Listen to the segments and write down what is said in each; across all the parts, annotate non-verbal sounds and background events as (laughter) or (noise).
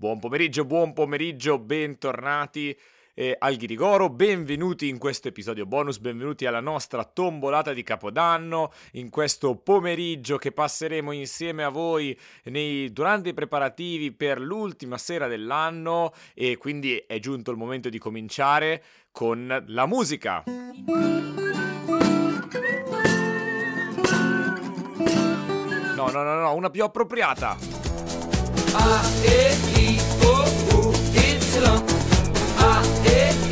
Buon pomeriggio, buon pomeriggio, bentornati eh, al Ghirigoro, benvenuti in questo episodio bonus, benvenuti alla nostra tombolata di Capodanno, in questo pomeriggio che passeremo insieme a voi nei, durante i preparativi per l'ultima sera dell'anno e quindi è giunto il momento di cominciare con la musica. No, no, no, no, una più appropriata. A, E, I, O, U, Y.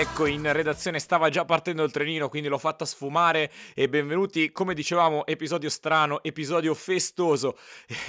Ecco, in redazione stava già partendo il trenino, quindi l'ho fatta sfumare e benvenuti, come dicevamo, episodio strano, episodio festoso.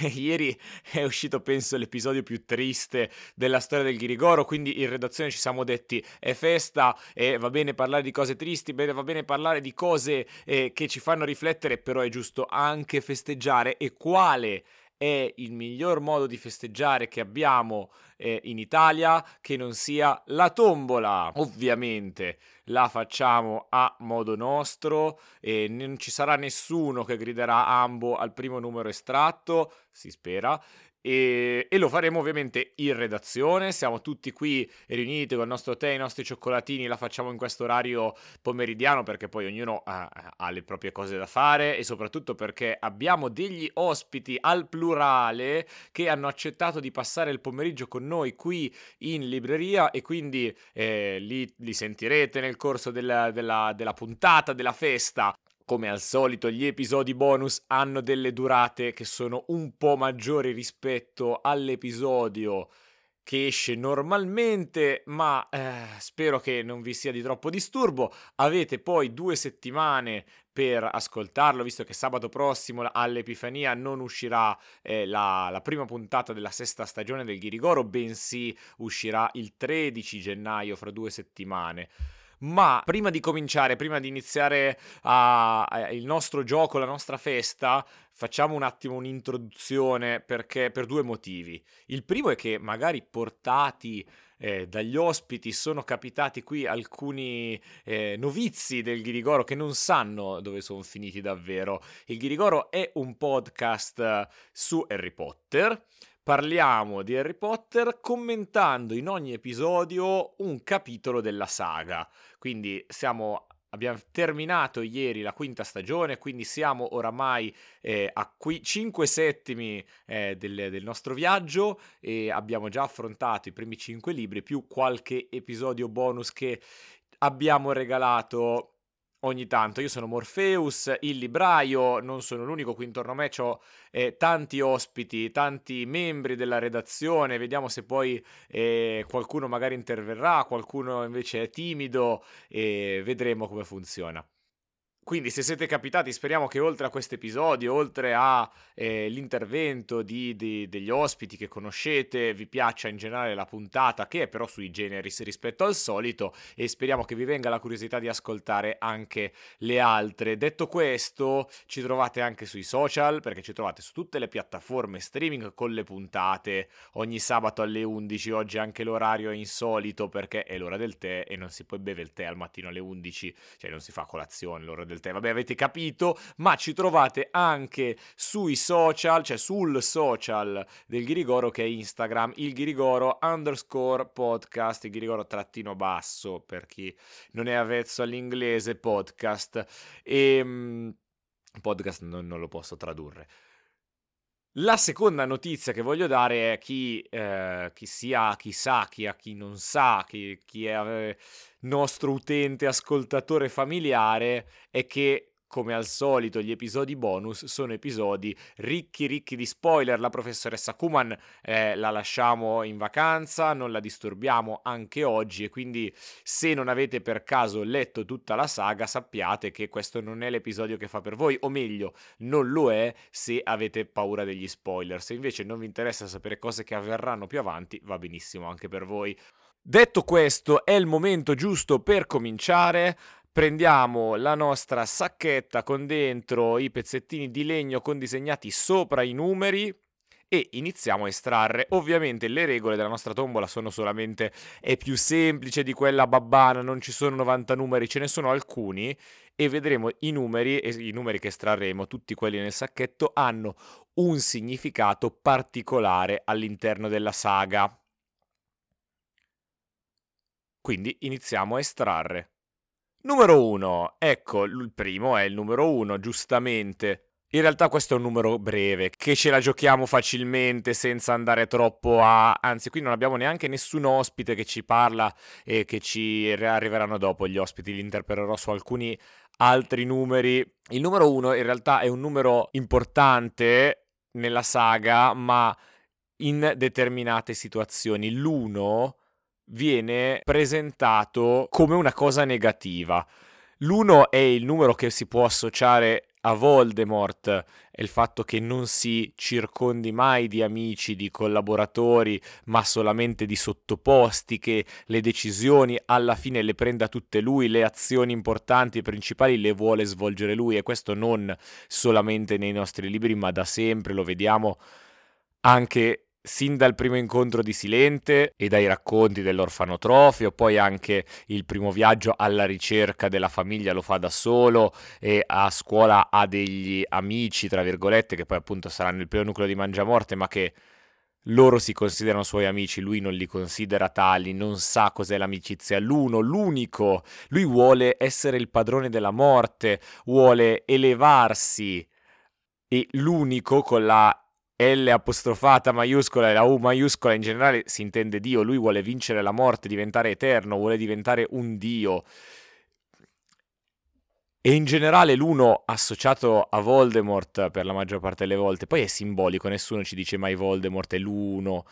(laughs) Ieri è uscito, penso, l'episodio più triste della storia del Ghirigoro, quindi in redazione ci siamo detti è festa e va bene parlare di cose tristi, va bene parlare di cose eh, che ci fanno riflettere, però è giusto anche festeggiare e quale è il miglior modo di festeggiare che abbiamo eh, in Italia che non sia la tombola. Ovviamente la facciamo a modo nostro e non ci sarà nessuno che griderà ambo al primo numero estratto, si spera, e, e, lo faremo ovviamente in redazione. Siamo tutti qui riuniti con il nostro tè, i nostri cioccolatini. La facciamo in questo orario pomeridiano perché poi ognuno ha, ha, le proprie cose da fare e soprattutto perché abbiamo degli ospiti al plurale che hanno accettato di passare il pomeriggio con noi qui in libreria e quindi eh, li, li, sentirete nel corso della, della, della puntata, della festa. Come al solito gli episodi bonus hanno delle durate che sono un po' maggiori rispetto all'episodio che esce normalmente, ma eh, spero che non vi sia di troppo disturbo. Avete poi due settimane per ascoltarlo, visto che sabato prossimo all'Epifania non uscirà eh, la, la, prima puntata della sesta stagione del Ghirigoro, bensì uscirà il 13 gennaio, fra due settimane. Ma prima di cominciare, prima di iniziare a, a, il nostro gioco, la nostra festa, facciamo un attimo un'introduzione perché, per due motivi. Il primo è che magari portati eh, dagli ospiti sono capitati qui alcuni eh, novizi del Ghirigoro che non sanno dove sono finiti davvero. Il Ghirigoro è un podcast su Harry Potter parliamo di Harry Potter commentando in ogni episodio un capitolo della saga. Quindi siamo Abbiamo terminato ieri la quinta stagione, quindi siamo oramai eh, a qui 5 settimi eh, del, del, nostro viaggio e abbiamo già affrontato i primi 5 libri più qualche episodio bonus che abbiamo regalato ogni tanto. Io sono Morpheus, il libraio, non sono l'unico qui intorno a me, ho eh, tanti ospiti, tanti membri della redazione, vediamo se poi eh, qualcuno magari interverrà, qualcuno invece è timido e vedremo come funziona. Quindi se siete capitati, speriamo che oltre a questo episodio, oltre all'intervento eh, degli ospiti che conoscete, vi piaccia in generale la puntata, che è però sui generis rispetto al solito, e speriamo che vi venga la curiosità di ascoltare anche le altre. Detto questo, ci trovate anche sui social, perché ci trovate su tutte le piattaforme streaming con le puntate, ogni sabato alle 11, oggi anche l'orario è insolito perché è l'ora del tè e non si può bere il tè al mattino alle 11, cioè non si fa colazione l'ora del del tè, vabbè avete capito, ma ci trovate anche sui social, cioè sul social del Ghirigoro che è Instagram, il Ghirigoro underscore podcast, il Ghirigoro trattino basso per chi non è avvezzo all'inglese podcast e ehm, podcast non, non lo posso tradurre. La seconda notizia che voglio dare è chi, eh, chi sia, chi sa, chi chi non sa, chi, chi è eh, nostro utente, ascoltatore familiare, è che come al solito, gli episodi bonus sono episodi ricchi ricchi di spoiler. La professoressa Kuman eh, la lasciamo in vacanza, non la disturbiamo anche oggi e quindi se non avete per caso letto tutta la saga sappiate che questo non è l'episodio che fa per voi, o meglio, non lo è se avete paura degli spoiler. Se invece non vi interessa sapere cose che avverranno più avanti, va benissimo anche per voi. Detto questo, è il momento giusto per cominciare prendiamo la nostra sacchetta con dentro i pezzettini di legno con disegnati sopra i numeri e iniziamo a estrarre. Ovviamente le regole della nostra tombola sono solamente è più semplice di quella babbana, non ci sono 90 numeri, ce ne sono alcuni e vedremo i numeri e i numeri che estrarremo, tutti quelli nel sacchetto hanno un significato particolare all'interno della saga. Quindi iniziamo a estrarre. Numero 1, ecco il primo è il numero 1, giustamente. In realtà questo è un numero breve, che ce la giochiamo facilmente senza andare troppo a... Anzi, qui non abbiamo neanche nessun ospite che ci parla e che ci arriveranno dopo gli ospiti, li interpreterò su alcuni altri numeri. Il numero 1 in realtà è un numero importante nella saga, ma in determinate situazioni. L'1 viene presentato come una cosa negativa. L'1 è il numero che si può associare a Voldemort è il fatto che non si circondi mai di amici, di collaboratori, ma solamente di sottoposti, che le decisioni alla fine le prenda tutte lui, le azioni importanti e principali le vuole svolgere lui e questo non solamente nei nostri libri, ma da sempre lo vediamo anche sin dal primo incontro di Silente e dai racconti dell'orfanotrofio, poi anche il primo viaggio alla ricerca della famiglia lo fa da solo e a scuola ha degli amici, tra virgolette, che poi appunto saranno il primo nucleo di Mangiamorte, ma che loro si considerano suoi amici, lui non li considera tali, non sa cos'è l'amicizia, l'uno, l'unico, lui vuole essere il padrone della morte, vuole elevarsi e l'unico con la L apostrofata maiuscola e la U maiuscola in generale si intende Dio, lui vuole vincere la morte, diventare eterno, vuole diventare un Dio. E in generale l'uno associato a Voldemort per la maggior parte delle volte, poi è simbolico, nessuno ci dice mai Voldemort è l'uno.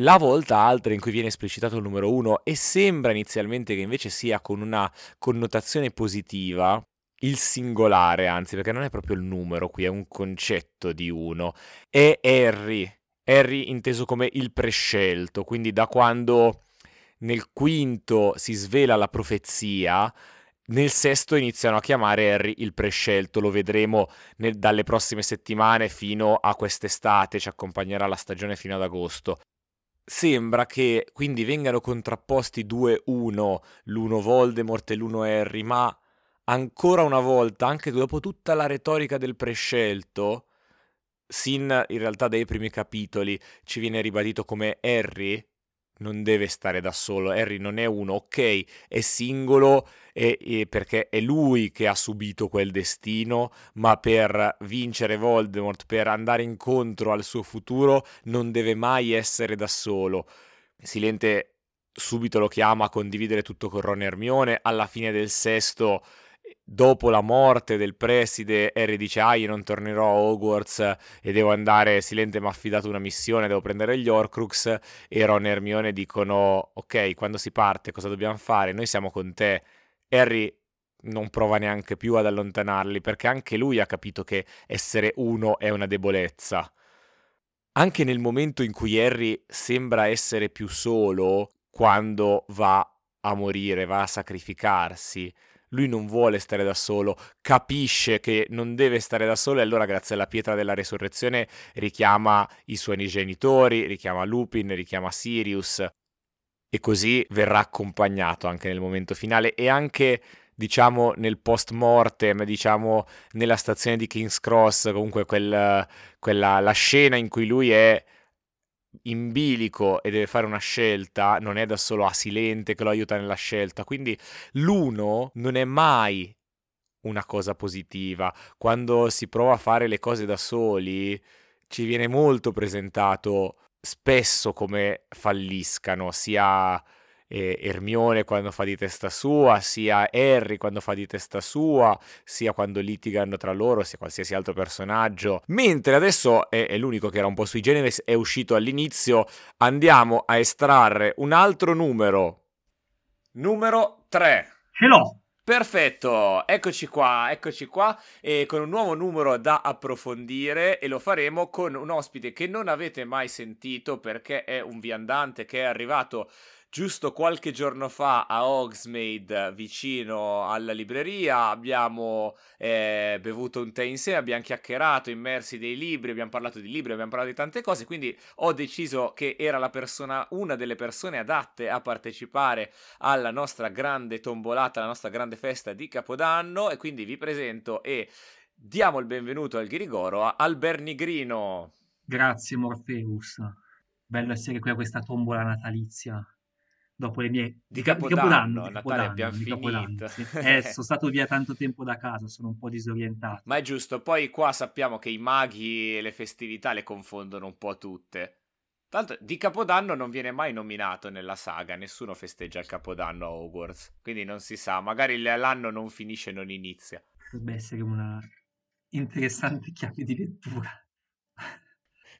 La volta altra in cui viene esplicitato il numero uno e sembra inizialmente che invece sia con una connotazione positiva, il singolare, anzi, perché non è proprio il numero, qui è un concetto di uno, è Harry. Harry inteso come il prescelto, quindi da quando nel quinto si svela la profezia, nel sesto iniziano a chiamare Harry il prescelto, lo vedremo nel, dalle prossime settimane fino a quest'estate, ci accompagnerà la stagione fino ad agosto. Sembra che quindi vengano contrapposti due uno, l'uno Voldemort e l'uno Harry, ma ancora una volta, anche dopo tutta la retorica del prescelto, sin in realtà dai primi capitoli, ci viene ribadito come Harry non deve stare da solo, Harry non è uno, ok, è singolo e, e perché è lui che ha subito quel destino, ma per vincere Voldemort, per andare incontro al suo futuro, non deve mai essere da solo. Silente subito lo chiama a condividere tutto con Ron e Hermione, alla fine del sesto dopo la morte del preside, Harry dice: Ah, io non tornerò a Hogwarts e devo andare. Silente mi ha affidato una missione, devo prendere gli Horcrux. E Ron e Hermione dicono: Ok, quando si parte, cosa dobbiamo fare? Noi siamo con te. Harry non prova neanche più ad allontanarli perché anche lui ha capito che essere uno è una debolezza. Anche nel momento in cui Harry sembra essere più solo, quando va a morire, va a sacrificarsi, lui non vuole stare da solo, capisce che non deve stare da solo e allora grazie alla pietra della resurrezione richiama i suoi genitori, richiama Lupin, richiama Sirius. E così verrà accompagnato anche nel momento finale e anche diciamo nel post mortem, diciamo nella stazione di King's Cross, comunque quel, quella, la scena in cui lui è in bilico e deve fare una scelta, non è da solo a Silente che lo aiuta nella scelta. Quindi l'uno non è mai una cosa positiva. Quando si prova a fare le cose da soli, ci viene molto presentato spesso come falliscano, sia eh, Ermione quando fa di testa sua, sia Harry quando fa di testa sua, sia quando litigano tra loro, sia qualsiasi altro personaggio. Mentre adesso è, è l'unico che era un po' sui generis, è uscito all'inizio, andiamo a estrarre un altro numero. Numero 3. Ce l'ho. Perfetto, eccoci qua, eccoci qua e con un nuovo numero da approfondire e lo faremo con un ospite che non avete mai sentito perché è un viandante che è arrivato giusto qualche giorno fa a Hogsmeade, vicino alla libreria. Abbiamo eh, bevuto un tè insieme, abbiamo chiacchierato, immersi dei libri, abbiamo parlato di libri, abbiamo parlato di tante cose. Quindi ho deciso che era la persona, una delle persone adatte a partecipare alla nostra grande tombolata, alla nostra grande festa di Capodanno. E quindi vi presento e diamo il benvenuto al Ghirigoro a Albernigrino. Grazie Morpheus. Bello essere qui a questa tombola natalizia. Dopo le mie... Di Capodanno, di Natale abbiamo finito. Sì. (laughs) Eh, sono stato via tanto tempo da casa, sono un po' disorientato. Ma è giusto, poi qua sappiamo che i maghi e le festività le confondono un po' tutte. L'altro, di Capodanno non viene mai nominato nella saga, nessuno festeggia il Capodanno a Hogwarts, quindi non si sa, magari l'anno non finisce e non inizia. Potrebbe essere una interessante (laughs) chiave di lettura.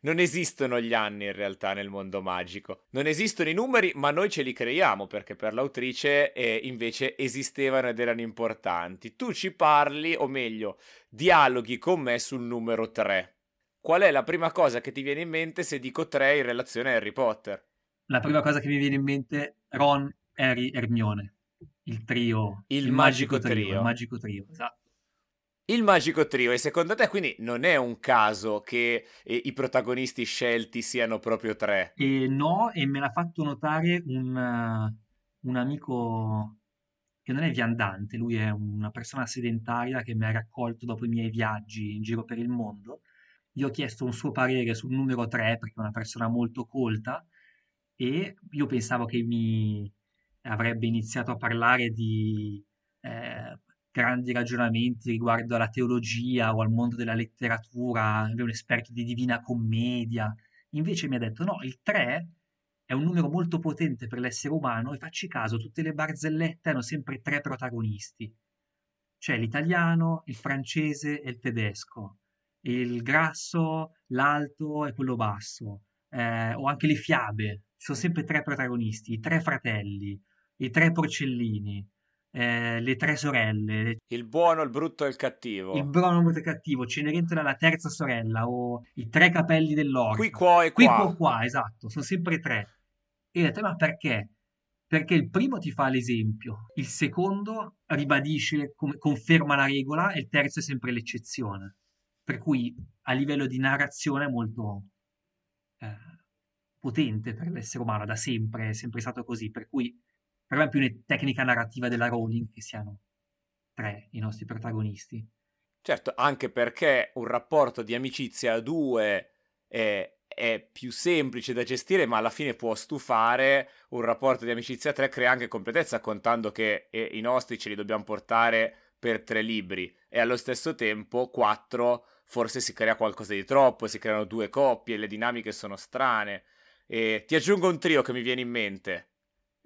Non esistono gli anni in realtà nel mondo magico. Non esistono i numeri, ma noi ce li creiamo perché per l'autrice eh, invece esistevano ed erano importanti. Tu ci parli, o meglio, dialoghi con me sul numero 3. Qual è la prima cosa che ti viene in mente se dico 3 in relazione a Harry Potter? La prima cosa che mi viene in mente Ron, Harry, Hermione. Il trio. Il, il magico, magico trio. trio. Il magico trio, esatto. Il magico trio, e secondo te quindi non è un caso che eh, i protagonisti scelti siano proprio tre? E no, e me l'ha fatto notare un, uh, un amico che non è viandante, lui è una persona sedentaria che mi ha raccolto dopo i miei viaggi in giro per il mondo. Gli ho chiesto un suo parere sul numero 3 perché è una persona molto colta e io pensavo che mi avrebbe iniziato a parlare di eh, grandi ragionamenti riguardo alla teologia o al mondo della letteratura, è un esperto di divina commedia. Invece mi ha detto no, il 3 è un numero molto potente per l'essere umano e facci caso, tutte le barzellette hanno sempre tre protagonisti. C'è l'italiano, il francese e il tedesco. Il grasso, l'alto e quello basso. Eh, o anche le fiabe. Sono sempre tre protagonisti, i tre fratelli, i tre porcellini eh, le tre sorelle. Il buono, il brutto e il cattivo. Il buono, il brutto e il cattivo. Cenerentola la terza sorella o i tre capelli dell'orco. Qui, qua e qua. Qui, qua, qua, esatto. Sono sempre tre. E ho detto, ma perché? Perché il primo ti fa l'esempio, il secondo ribadisce, conferma la regola e il terzo è sempre l'eccezione. Per cui a livello di narrazione è molto eh, potente per l'essere umano, da sempre, è sempre stato così. Per cui per me è più una tecnica narrativa della Rowling che siano tre i nostri protagonisti. Certo, anche perché un rapporto di amicizia a due è, è, più semplice da gestire, ma alla fine può stufare. Un rapporto di amicizia a tre crea anche completezza, contando che eh, i nostri ce li dobbiamo portare per tre libri e allo stesso tempo quattro forse si crea qualcosa di troppo, si creano due coppie, le dinamiche sono strane. E ti aggiungo un trio che mi viene in mente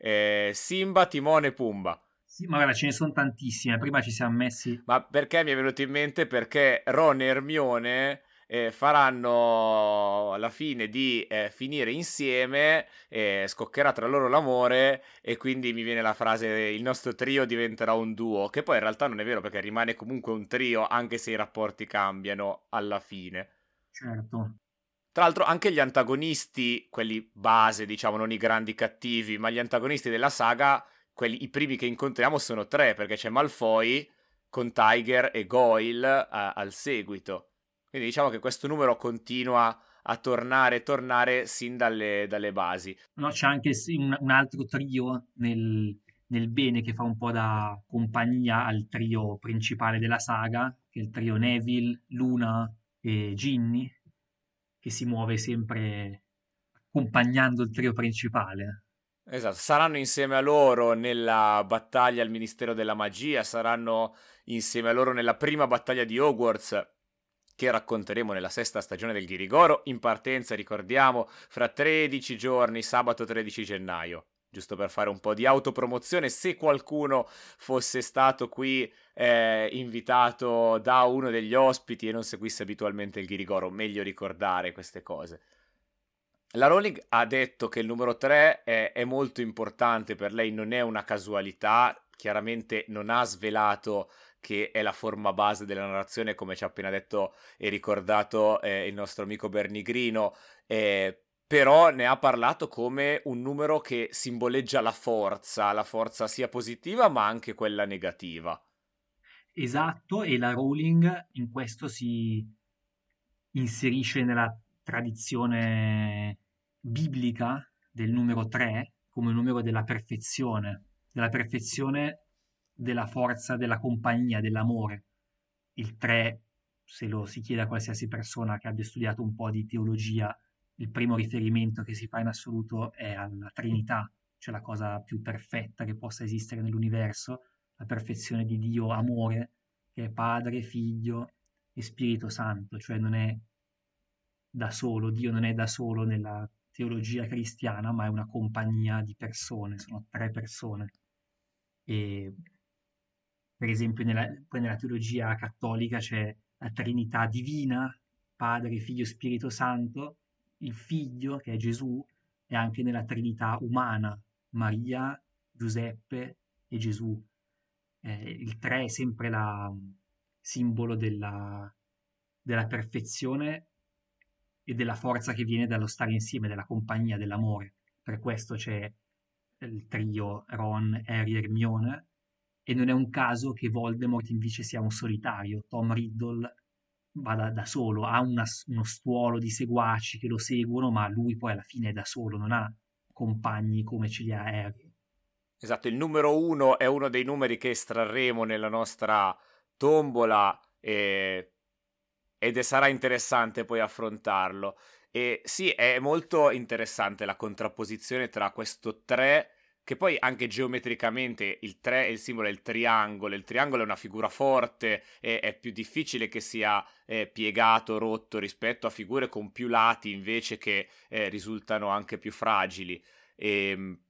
eh, Simba, Timone e Pumba. Sì, ma guarda, ce ne sono tantissime. Prima ci siamo messi. Ma perché mi è venuto in mente? Perché Ron e Hermione eh, faranno alla fine di eh, finire insieme, eh, scoccherà tra loro l'amore e quindi mi viene la frase il nostro trio diventerà un duo, che poi in realtà non è vero perché rimane comunque un trio anche se i rapporti cambiano alla fine. Certo. Tra l'altro anche gli antagonisti, quelli base, diciamo, non i grandi cattivi, ma gli antagonisti della saga, quelli, i primi che incontriamo sono tre, perché c'è Malfoy con Tiger e Goyle a, al seguito. Quindi diciamo che questo numero continua a tornare e tornare sin dalle, dalle, basi. No, c'è anche un, un altro trio nel, nel, bene che fa un po' da compagnia al trio principale della saga, che è il trio Neville, Luna e Ginny, che si muove sempre accompagnando il trio principale. Esatto, saranno insieme a loro nella battaglia al Ministero della Magia, saranno insieme a loro nella prima battaglia di Hogwarts che racconteremo nella sesta stagione del Ghirigoro, in partenza, ricordiamo, fra 13 giorni, sabato 13 gennaio giusto per fare un po' di autopromozione, se qualcuno fosse stato qui eh, invitato da uno degli ospiti e non seguisse abitualmente il Ghirigoro, meglio ricordare queste cose. La Rowling ha detto che il numero 3 è, è molto importante per lei, non è una casualità, chiaramente non ha svelato che è la forma base della narrazione, come ci ha appena detto e ricordato eh, il nostro amico Bernigrino, eh, però ne ha parlato come un numero che simboleggia la forza, la forza sia positiva ma anche quella negativa. Esatto, e la Rowling in questo si inserisce nella tradizione biblica del numero 3 come numero della perfezione, della perfezione della forza della compagnia, dell'amore. Il 3, se lo si chiede a qualsiasi persona che abbia studiato un po' di teologia, il primo riferimento che si fa in assoluto è alla Trinità, cioè la cosa più perfetta che possa esistere nell'universo, la perfezione di Dio amore, che è Padre, Figlio e Spirito Santo, cioè non è da solo, Dio non è da solo nella teologia cristiana, ma è una compagnia di persone, sono tre persone. E per esempio nella, poi nella teologia cattolica c'è la Trinità divina, Padre, Figlio, Spirito Santo, il Figlio, che è Gesù, e anche nella Trinità umana, Maria, Giuseppe e Gesù. Eh, il 3 è sempre la simbolo della, della perfezione e della forza che viene dallo stare insieme, della compagnia, dell'amore. Per questo c'è il trio Ron, Harry e Hermione, e non è un caso che Voldemort invece sia un solitario. Tom Riddle vada da solo, ha una, uno stuolo di seguaci che lo seguono, ma lui poi alla fine è da solo, non ha compagni come ce li ha Harry. Esatto, il numero uno è uno dei numeri che estrarremo nella nostra tombola e ed sarà interessante poi affrontarlo. E sì, è molto interessante la contrapposizione tra questo 3 che poi anche geometricamente il 3 è il simbolo del triangolo, il triangolo è una figura forte e è più difficile che sia eh, piegato, rotto rispetto a figure con più lati invece che eh, risultano anche più fragili. E, ehm,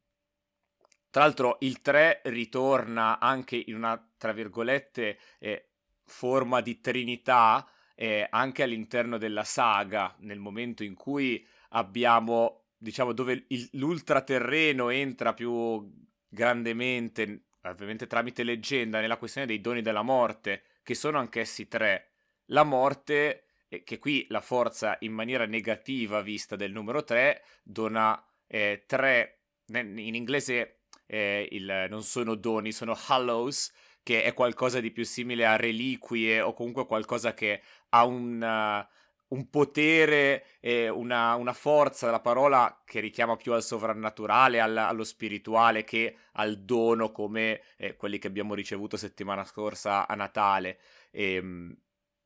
tra l'altro il 3 ritorna anche in una, tra virgolette, eh, forma di trinità eh, anche all'interno della saga, nel momento in cui abbiamo, diciamo, dove il, l'ultraterreno entra più grandemente, ovviamente tramite leggenda, nella questione dei doni della morte, che sono anch'essi tre. La morte, che qui la forza in maniera negativa vista del numero 3, dona eh, tre, in inglese eh, il, non sono doni, sono hallows, che è qualcosa di più simile a reliquie o comunque qualcosa che ha un, uh, un potere e una, una, forza la parola che richiama più al sovrannaturale, al, allo spirituale che al dono come eh, quelli che abbiamo ricevuto settimana scorsa a Natale. E, ehm,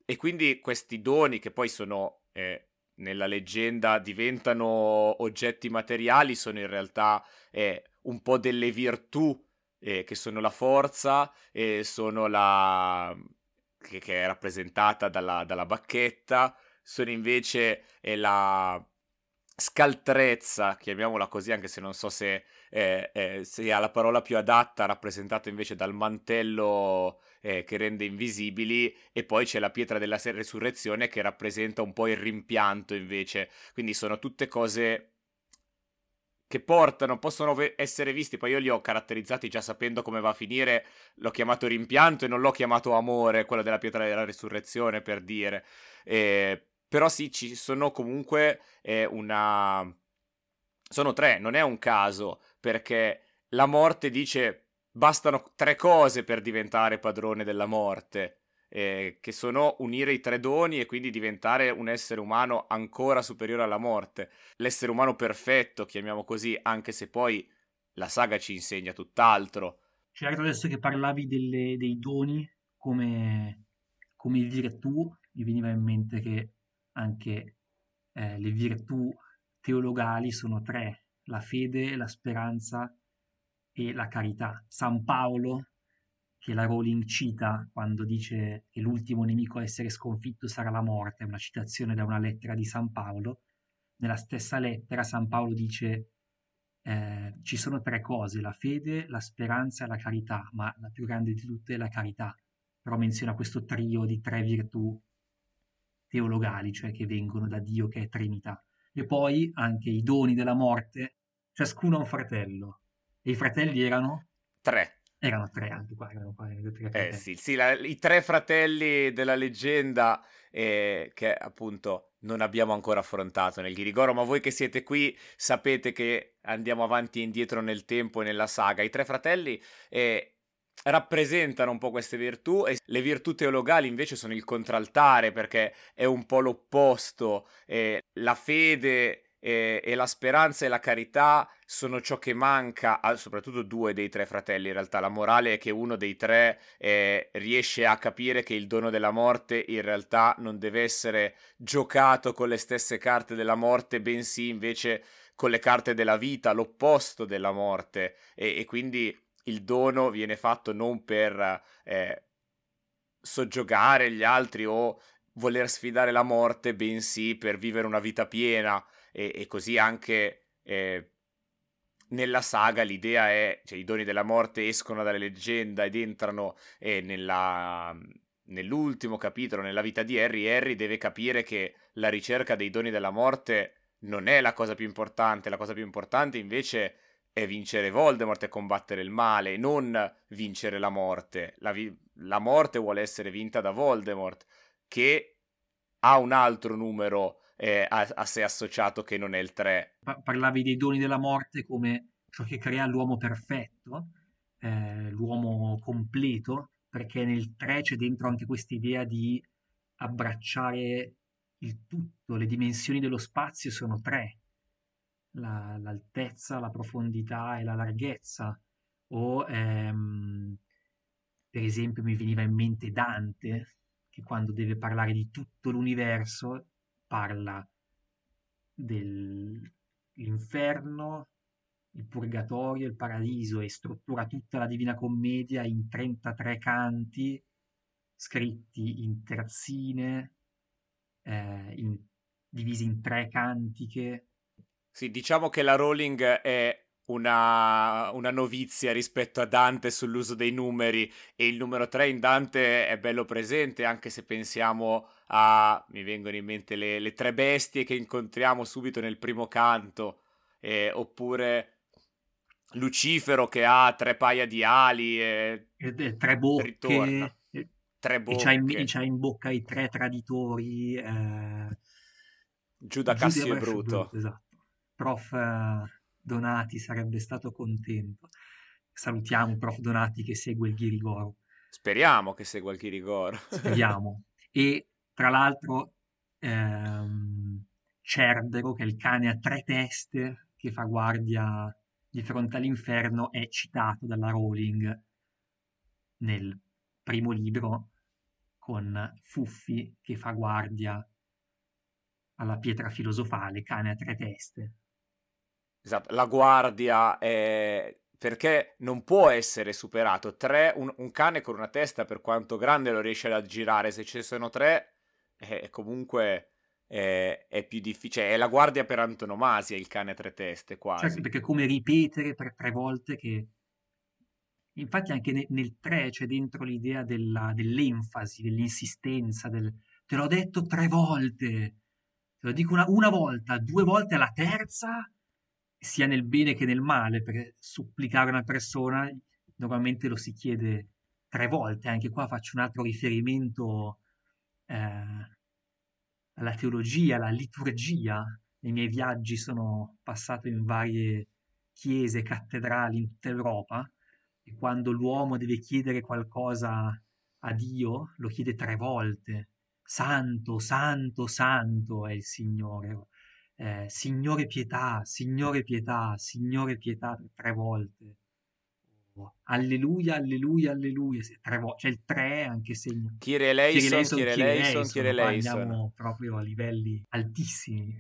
e quindi questi doni che poi sono... Eh, nella leggenda diventano oggetti materiali sono in realtà eh, un po' delle virtù eh, che sono la forza sono la... che, che è rappresentata dalla, dalla, bacchetta, sono invece eh, la scaltrezza, chiamiamola così, anche se non so se eh, eh, sia la parola più adatta, rappresentata invece dal mantello eh, che rende invisibili, e poi c'è la pietra della resurrezione che rappresenta un po' il rimpianto invece. Quindi sono tutte cose che portano, possono essere visti, poi io li ho caratterizzati già sapendo come va a finire, l'ho chiamato rimpianto e non l'ho chiamato amore, quello della pietra della risurrezione per dire. Eh, però sì, ci sono comunque eh, una... Sono tre, non è un caso, perché la morte dice bastano tre cose per diventare padrone della morte eh, che sono unire i tre doni e quindi diventare un essere umano ancora superiore alla morte. L'essere umano perfetto, chiamiamo così, anche se poi la saga ci insegna tutt'altro. Certo, adesso che parlavi delle, dei doni come, come virtù, mi veniva in mente che anche eh, le virtù teologali sono tre, la fede, la speranza e la carità. San Paolo che la Rowling cita quando dice che l'ultimo nemico a essere sconfitto sarà la morte, è una citazione da una lettera di San Paolo. Nella stessa lettera San Paolo dice eh, ci sono tre cose, la fede, la speranza e la carità, ma la più grande di tutte è la carità. Però menziona questo trio di tre virtù teologali, cioè che vengono da Dio che è Trinità. E poi anche i doni della morte, ciascuno ha un fratello. E i fratelli erano? Tre. Erano tre anche qua, erano qua erano tre eh sì, sì la, i tre fratelli della leggenda eh, che appunto non abbiamo ancora affrontato nel Ghirigoro, ma voi che siete qui sapete che andiamo avanti e indietro nel tempo e nella saga. I tre fratelli eh, rappresentano un po' queste virtù e le virtù teologali invece sono il contraltare perché è un po' l'opposto. Eh, la fede e, e, la speranza e la carità sono ciò che manca a soprattutto due dei tre fratelli. In realtà la morale è che uno dei tre eh, riesce a capire che il dono della morte in realtà non deve essere giocato con le stesse carte della morte, bensì invece con le carte della vita, l'opposto della morte. E, e quindi il dono viene fatto non per eh, soggiogare gli altri o voler sfidare la morte, bensì per vivere una vita piena. E, e così anche eh, nella saga l'idea è, cioè i doni della morte escono dalle leggenda ed entrano eh, nella, nell'ultimo capitolo, nella vita di Harry, Harry deve capire che la ricerca dei doni della morte non è la cosa più importante, la cosa più importante invece è vincere Voldemort e combattere il male, non vincere la morte. La, vi- la morte vuole essere vinta da Voldemort, che ha un altro numero eh, a, a sé associato che non è il 3. Parlavi dei doni della morte come ciò che crea l'uomo perfetto, eh, l'uomo completo, perché nel 3 c'è dentro anche questa idea di abbracciare il tutto, le dimensioni dello spazio sono tre, la, l'altezza, la profondità e la larghezza, o ehm, per esempio mi veniva in mente Dante, che quando deve parlare di tutto l'universo parla dell'inferno, il purgatorio, il paradiso e struttura tutta la Divina Commedia in 33 canti scritti in terzine, eh, in, divisi in tre cantiche. Sì, diciamo che la Rowling è una, una, novizia rispetto a Dante sull'uso dei numeri e il numero 3 in Dante è bello presente anche se pensiamo a, mi vengono in mente le, le tre bestie che incontriamo subito nel primo canto eh, oppure Lucifero che ha tre paia di ali e, e tre bocche ritorna. Tre bocche. E c'ha in, c'ha in bocca i tre traditori eh, Giuda Cassio e Bruto. Esatto. Prof eh, Donati sarebbe stato contento. Salutiamo Prof Donati che segue il Ghirigoro. Speriamo che segua il Ghirigoro. Speriamo. (laughs) E tra l'altro ehm, Cerbero, che è il cane a tre teste che fa guardia di fronte all'inferno, è citato dalla Rowling nel primo libro con Fuffi che fa guardia alla pietra filosofale, cane a tre teste. Esatto, la guardia è... perché non può essere superato. Tre, un, un, cane con una testa, per quanto grande, lo riesce a girare. Se ci sono tre, è, comunque è, è, più difficile. È la guardia per antonomasia il cane a tre teste, quasi. Certo, perché come ripetere per tre volte che... Infatti anche ne, nel 3 c'è dentro l'idea della, dell'enfasi, dell'insistenza, del... Te l'ho detto tre volte, te lo dico una, una volta, due volte alla terza sia nel bene che nel male, perché supplicare una persona normalmente lo si chiede tre volte, anche qua faccio un altro riferimento eh, alla teologia, alla liturgia. Nei miei viaggi sono passato in varie chiese, cattedrali in tutta Europa e quando l'uomo deve chiedere qualcosa a Dio lo chiede tre volte. Santo, santo, santo è il Signore eh, Signore pietà, Signore pietà, Signore pietà tre volte. Oh, alleluia, alleluia, alleluia, tre volte, c'è il tre anche se... Kyrie eleison, Kyrie eleison, Kyrie eleison. Andiamo proprio a livelli altissimi.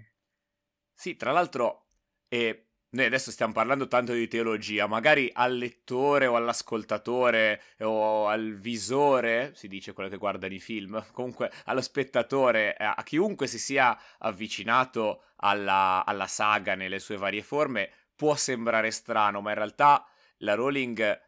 Sì, tra l'altro, eh, noi adesso stiamo parlando tanto di teologia, magari al lettore o all'ascoltatore o al visore, si dice quello che guarda i film, (laughs) comunque allo spettatore, a chiunque si sia avvicinato alla, alla saga nelle sue varie forme, può sembrare strano, ma in realtà la Rowling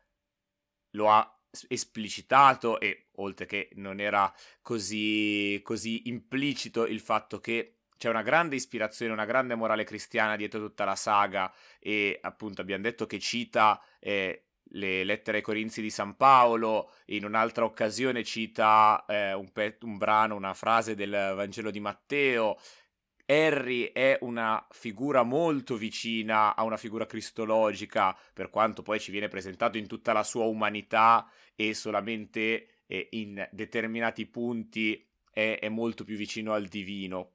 lo ha esplicitato e oltre che non era così, così implicito il fatto che c'è una grande ispirazione, una grande morale cristiana dietro tutta la saga e appunto abbiamo detto che cita eh, le lettere ai Corinzi di San Paolo, in un'altra occasione cita eh, un, pe- un, brano, una frase del Vangelo di Matteo Harry è una figura molto vicina a una figura cristologica, per quanto poi ci viene presentato in tutta la sua umanità e solamente eh, in determinati punti è, è, molto più vicino al divino.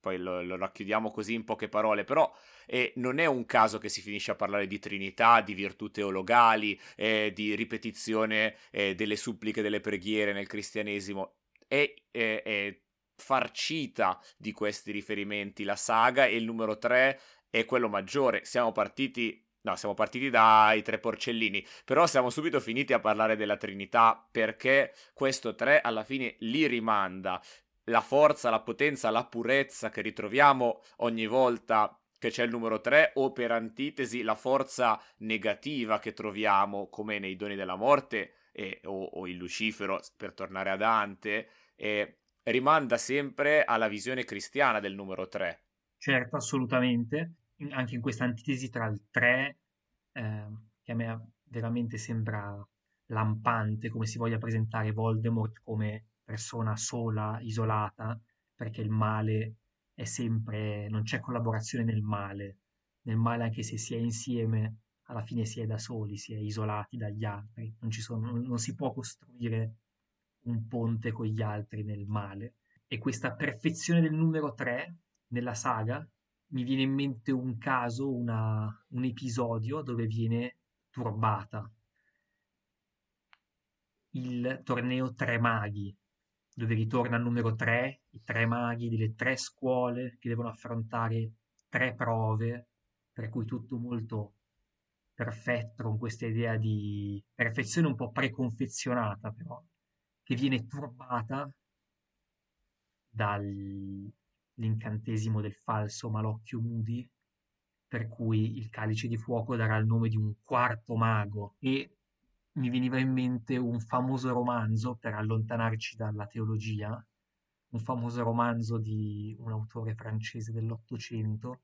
Poi lo, lo racchiudiamo così in poche parole, però eh, non è un caso che si finisce a parlare di Trinità, di virtù teologali, eh, di ripetizione eh, delle suppliche, delle preghiere nel cristianesimo. È, è farcita di questi riferimenti la saga e il numero 3 è quello maggiore. Siamo partiti No, siamo partiti dai tre porcellini, però siamo subito finiti a parlare della Trinità perché questo 3 alla fine li rimanda. La forza, la potenza, la purezza che ritroviamo ogni volta che c'è il numero 3 o per antitesi la forza negativa che troviamo come nei doni della morte e, o, o in Lucifero per tornare a Dante e rimanda sempre alla visione cristiana del numero 3. Certo, assolutamente. Anche in questa antitesi tra il 3, eh, che a me veramente sembra lampante, come si voglia presentare Voldemort come persona sola, isolata, perché il male è sempre, non c'è collaborazione nel male. Nel male, anche se si è insieme, alla fine si è da soli, si è isolati dagli altri. Non, sono, non si può costruire un ponte con gli altri nel male. E questa perfezione del numero 3 nella saga mi viene in mente un caso, una, un episodio dove viene turbata il torneo Tre Maghi, dove ritorna il numero 3, i tre maghi delle tre scuole che devono affrontare tre prove, per cui tutto molto perfetto, con questa idea di perfezione un po' preconfezionata però, che viene turbata dall'incantesimo del falso malocchio Moody, per cui il calice di fuoco darà il nome di un quarto mago e mi veniva in mente un famoso romanzo per allontanarci dalla teologia, un famoso romanzo di un autore francese dell'Ottocento,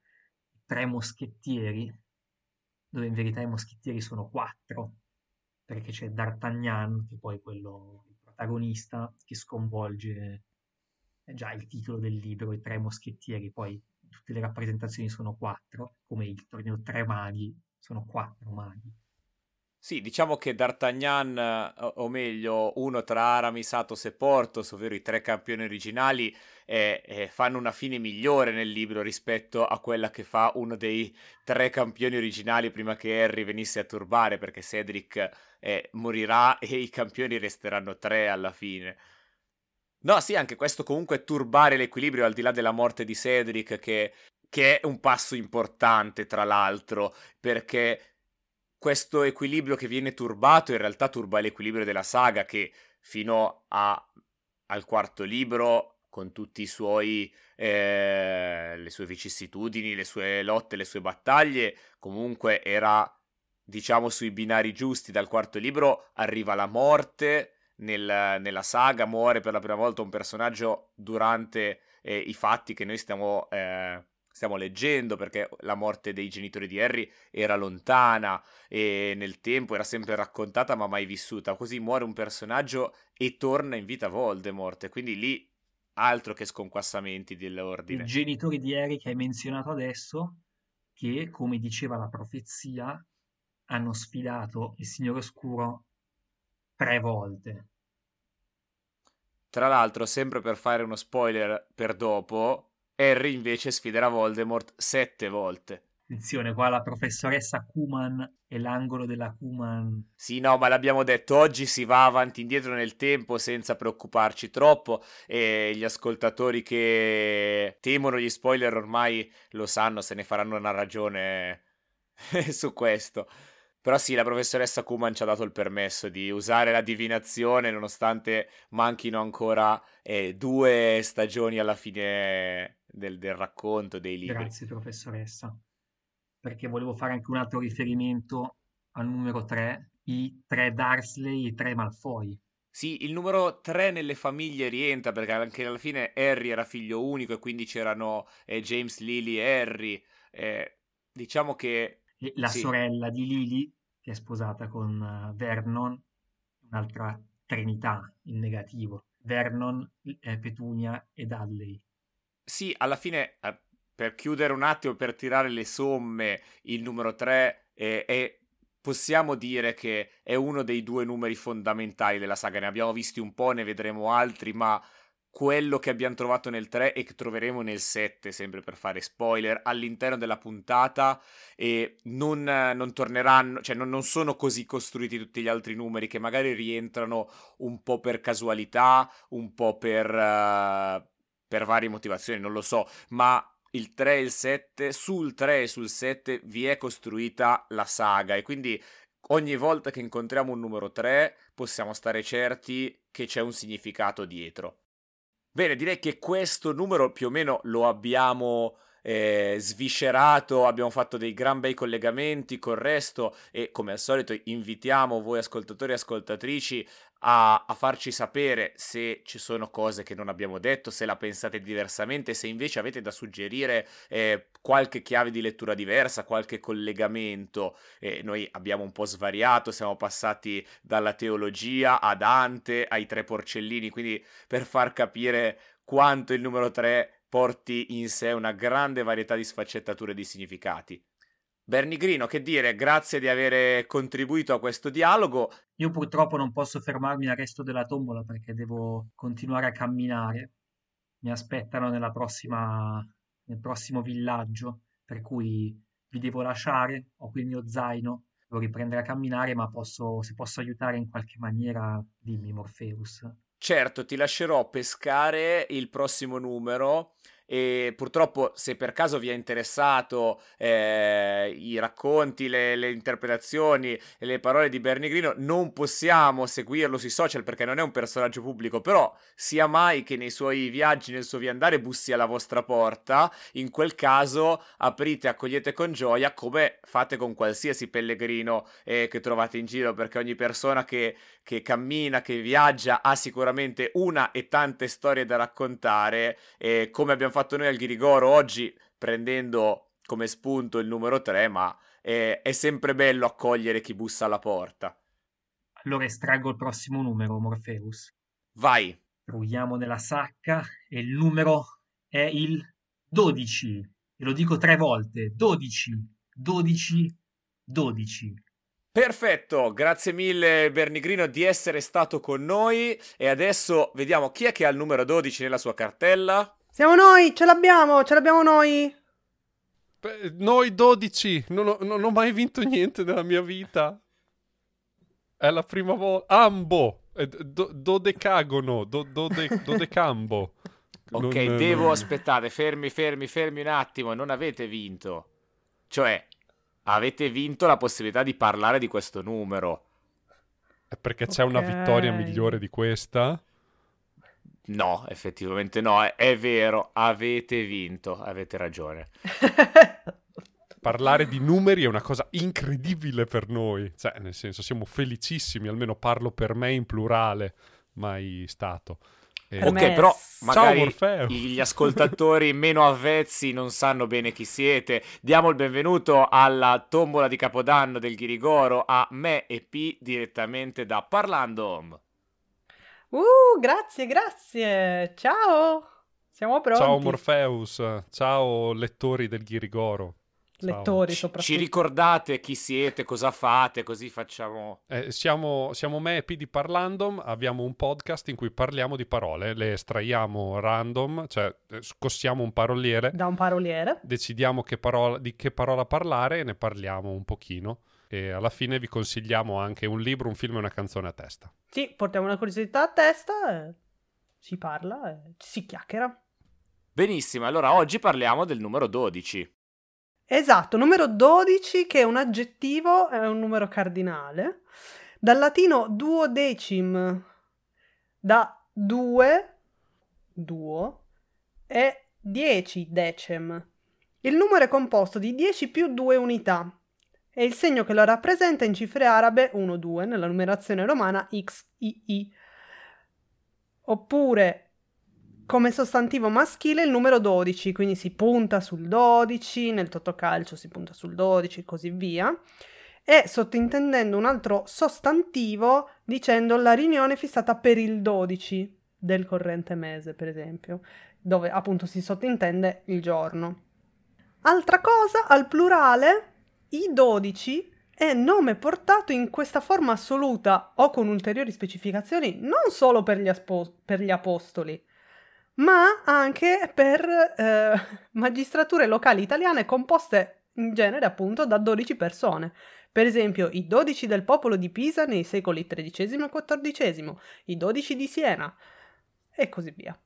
Tre moschettieri, dove in verità i moschettieri sono quattro, perché c'è D'Artagnan, che poi è quello protagonista, che sconvolge è già il titolo del libro, i tre moschettieri, poi tutte le rappresentazioni sono quattro, come il torneo Tre Maghi, sono quattro maghi. Sì, diciamo che D'Artagnan, o, o meglio, uno tra Aramis, Athos e Portos, ovvero i tre campioni originali, eh, eh, fanno una fine migliore nel libro rispetto a quella che fa uno dei tre campioni originali prima che Harry venisse a turbare, perché Cedric eh, morirà (laughs) e i campioni resteranno tre alla fine. No, sì, anche questo comunque turbare l'equilibrio al di là della morte di Cedric, che, che è un passo importante, tra l'altro, perché questo equilibrio che viene turbato in realtà turba l'equilibrio della saga che fino a, al quarto libro con suoi eh, le sue vicissitudini, le sue lotte, le sue battaglie, comunque era diciamo sui binari giusti. Dal quarto libro arriva la morte nel, nella saga, muore per la prima volta un personaggio durante eh, i fatti che noi stiamo eh, stiamo leggendo perché la morte dei genitori di Harry era lontana e nel tempo era sempre raccontata ma mai vissuta. Così muore un personaggio e torna in vita Voldemort. Quindi lì altro che sconquassamenti dell'ordine. I genitori di Harry che hai menzionato adesso, che come diceva la profezia, hanno sfidato il Signore Oscuro tre volte. Tra l'altro, sempre per fare uno spoiler per dopo, Harry invece sfiderà Voldemort sette volte. Attenzione, qua la professoressa Kuman e l'angolo della Kuman. Sì, no, ma l'abbiamo detto, oggi si va avanti e indietro nel tempo senza preoccuparci troppo e gli ascoltatori che temono gli spoiler ormai lo sanno, se ne faranno una ragione (laughs) su questo. Però sì, la professoressa Kuman ci ha dato il permesso di usare la divinazione nonostante manchino ancora eh, due stagioni alla fine del, del racconto dei libri. Grazie professoressa, perché volevo fare anche un altro riferimento al numero 3, i tre Darsley e i tre Malfoy. Sì, il numero 3 nelle famiglie rientra perché anche alla fine Harry era figlio unico e quindi c'erano eh, James, Lily e Harry. Eh, diciamo che... E la sì. sorella di Lily, che è sposata con uh, Vernon, un'altra trinità in negativo. Vernon, eh, Petunia e Dudley. Sì, alla fine, eh, per chiudere un attimo, per tirare le somme, il numero 3 è, è possiamo dire che è uno dei due numeri fondamentali della saga. Ne abbiamo visti un po', ne vedremo altri, ma quello che abbiamo trovato nel 3 e che troveremo nel 7, sempre per fare spoiler, all'interno della puntata e non, non torneranno, cioè non, non, sono così costruiti tutti gli altri numeri che magari rientrano un po' per casualità, un po' per, uh, per varie motivazioni, non lo so, ma il 3 e il 7, sul 3 e sul 7 vi è costruita la saga e quindi ogni volta che incontriamo un numero 3 possiamo stare certi che c'è un significato dietro. Bene, direi che questo numero più o meno lo abbiamo eh, sviscerato, abbiamo fatto dei gran bei collegamenti col resto e come al solito invitiamo voi ascoltatori e ascoltatrici a, a, farci sapere se ci sono cose che non abbiamo detto, se la pensate diversamente, se invece avete da suggerire eh, qualche chiave di lettura diversa, qualche collegamento. Eh, noi abbiamo un po' svariato, siamo passati dalla teologia a Dante, ai tre porcellini, quindi per far capire quanto il numero 3 porti in sé una grande varietà di sfaccettature di significati. Bernie Grino, che dire, grazie di aver contribuito a questo dialogo. Io purtroppo non posso fermarmi al resto della tombola perché devo continuare a camminare. Mi aspettano prossima, nel prossimo villaggio, per cui vi devo lasciare. Ho qui il mio zaino, devo riprendere a camminare, ma posso, se posso aiutare in qualche maniera, dimmi Morpheus. Certo, ti lascerò pescare il prossimo numero e purtroppo se per caso vi è interessato eh, i racconti, le, le, interpretazioni e le parole di Bernie Grino non possiamo seguirlo sui social perché non è un personaggio pubblico però sia mai che nei suoi viaggi, nel suo viandare bussi alla vostra porta in quel caso aprite, accogliete con gioia come fate con qualsiasi pellegrino eh, che trovate in giro perché ogni persona che, che cammina, che viaggia ha sicuramente una e tante storie da raccontare e come abbiamo fatto noi al Ghirigoro oggi prendendo come spunto il numero 3, ma è, è sempre bello accogliere chi bussa alla porta. Allora estraggo il prossimo numero, Morpheus. Vai. Proviamo nella sacca e il numero è il 12. E lo dico tre volte. 12, 12, 12. Perfetto, grazie mille Bernigrino di essere stato con noi e adesso vediamo chi è che ha il numero 12 nella sua cartella. Siamo noi, ce l'abbiamo, ce l'abbiamo noi. Beh, noi 12, non ho, non ho, mai vinto niente nella mia vita. È la prima volta. Ambo, do, dodecagono, do, dode, (laughs) dodecambo. ok, non, devo non... aspettare, fermi, fermi, fermi un attimo, non avete vinto. Cioè, avete vinto la possibilità di parlare di questo numero. È perché c'è okay. una vittoria migliore di questa? No, effettivamente no, è, è vero, avete vinto, avete ragione. (laughs) Parlare di numeri è una cosa incredibile per noi, cioè nel senso siamo felicissimi, almeno parlo per me in plurale, mai stato. Eh, ok, però magari Ciao, gli ascoltatori (laughs) meno avvezzi non sanno bene chi siete. Diamo il benvenuto alla tombola di Capodanno del Ghirigoro a me e P direttamente da Parlando. Uh, grazie, grazie. Ciao. Siamo pronti. Ciao Morpheus, ciao lettori del Ghirigoro. Lettori soprattutto. Ci ricordate chi siete, cosa fate, così facciamo... Eh, siamo, siamo me e P di Parlandom, abbiamo un podcast in cui parliamo di parole, le estraiamo random, cioè eh, scossiamo un paroliere. Da un paroliere. Decidiamo che parola, di che parola parlare e ne parliamo un pochino e alla fine vi consigliamo anche un libro, un film e una canzone a testa. Sì, portiamo una curiosità a testa, si parla, e si chiacchiera. Benissimo, allora oggi parliamo del numero 12. Esatto, numero 12 che è un aggettivo, è un numero cardinale, dal latino duodecim, da due, duo, e dieci decem. Il numero è composto di 10 più 2 unità, e il segno che lo rappresenta in cifre arabe 1-2 nella numerazione romana XII. Oppure come sostantivo maschile il numero 12, quindi si punta sul 12, nel totocalcio si punta sul 12 e così via. E sottintendendo un altro sostantivo dicendo la riunione fissata per il 12, del corrente mese, per esempio, dove appunto si sottintende il giorno. Altra cosa, al plurale, i 12 è nome portato in questa forma assoluta o con ulteriori specificazioni non solo per gli, aspo- per gli apostoli, ma anche per eh, magistrature locali italiane composte in genere appunto da 12 persone. Per esempio, i 12 del popolo di Pisa nei secoli XIII e XIV, i 12 di Siena e così via.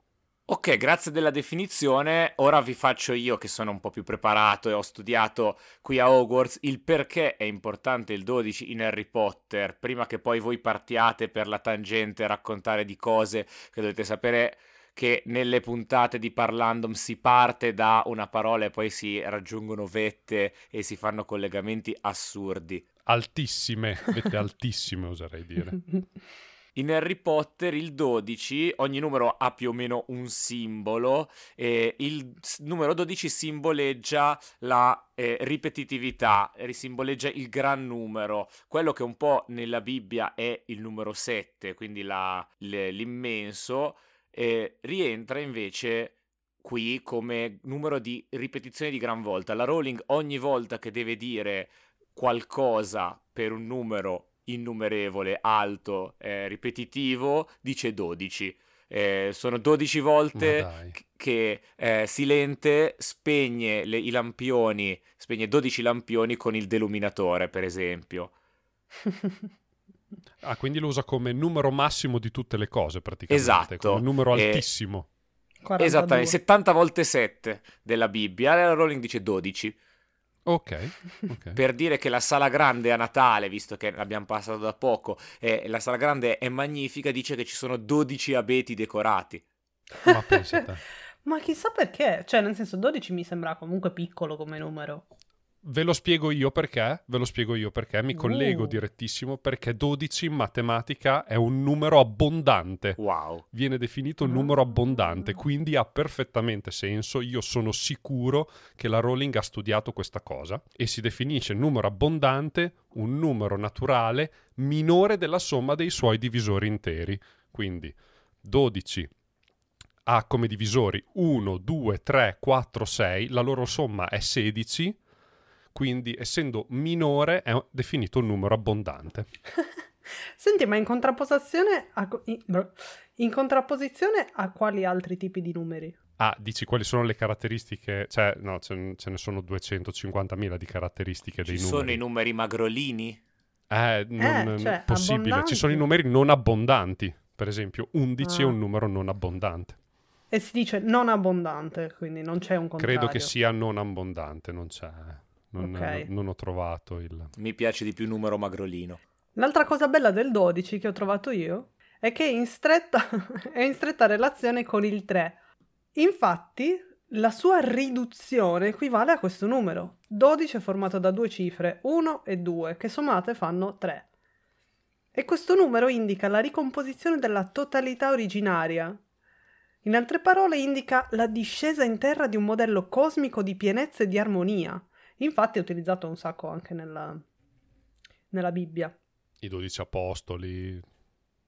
Ok, grazie della definizione. Ora vi faccio io, che sono un po' più preparato e ho studiato qui a Hogwarts, il perché è importante il 12 in Harry Potter, prima che poi voi partiate per la tangente a raccontare di cose che dovete sapere che nelle puntate di Parlandom si parte da una parola e poi si raggiungono vette e si fanno collegamenti assurdi. Altissime, vette altissime oserei dire. In Harry Potter il 12, ogni numero ha più o meno un simbolo e il numero 12 simboleggia la eh, ripetitività, simboleggia il gran numero, quello che un po' nella Bibbia è il numero 7, quindi la, l'immenso, eh, rientra invece qui come numero di ripetizioni di gran volta. La Rowling ogni volta che deve dire qualcosa per un numero innumerevole, alto, eh, ripetitivo, dice 12. Eh, sono 12 volte che eh, Silente spegne le, i lampioni, spegne 12 lampioni con il deluminatore, per esempio. (laughs) ah, quindi lo usa come numero massimo di tutte le cose, praticamente. Esatto. Come numero altissimo. Esattamente, 70 volte 7 della Bibbia, la Rowling dice 12. Ok, okay. (laughs) per dire che la sala grande a Natale, visto che l'abbiamo passato da poco, eh, la sala grande è magnifica, dice che ci sono 12 abeti decorati. Ma. (laughs) Ma chissà perché, cioè nel senso 12 mi sembra comunque piccolo come numero. Ve lo spiego io perché, ve lo spiego io perché, mi collego uh. direttissimo perché 12 in matematica è un numero abbondante. Wow. Viene definito un numero abbondante, quindi ha perfettamente senso, io sono sicuro che la Rowling ha studiato questa cosa e si definisce numero abbondante un numero naturale minore della somma dei suoi divisori interi. Quindi 12 ha come divisori 1, 2, 3, 4, 6, la loro somma è 16 quindi essendo minore è definito un numero abbondante. (laughs) Senti, ma in contrapposizione a, in contrapposizione a quali altri tipi di numeri? Ah, dici quali sono le caratteristiche? Cioè, no, ce, ce ne sono 250.000 di caratteristiche Ci dei numeri. Ci sono i numeri magrolini? Eh, non eh, cioè, possibile. Abbondanti. Ci sono i numeri non abbondanti. Per esempio, 11 ah. è un numero non abbondante. E si dice non abbondante, quindi non c'è un contrario. Credo che sia non abbondante, non c'è non, okay. non ho trovato il... Mi piace di più numero magrolino. L'altra cosa bella del 12 che ho trovato io è che è in stretta, (laughs) è in stretta relazione con il 3. Infatti, la sua riduzione equivale a questo numero. 12 è formato da due cifre, 1 e 2, che sommate fanno 3. E questo numero indica la ricomposizione della totalità originaria. In altre parole, indica la discesa in terra di un modello cosmico di pienezza e di armonia. Infatti è utilizzato un sacco anche nella, nella Bibbia. I dodici apostoli.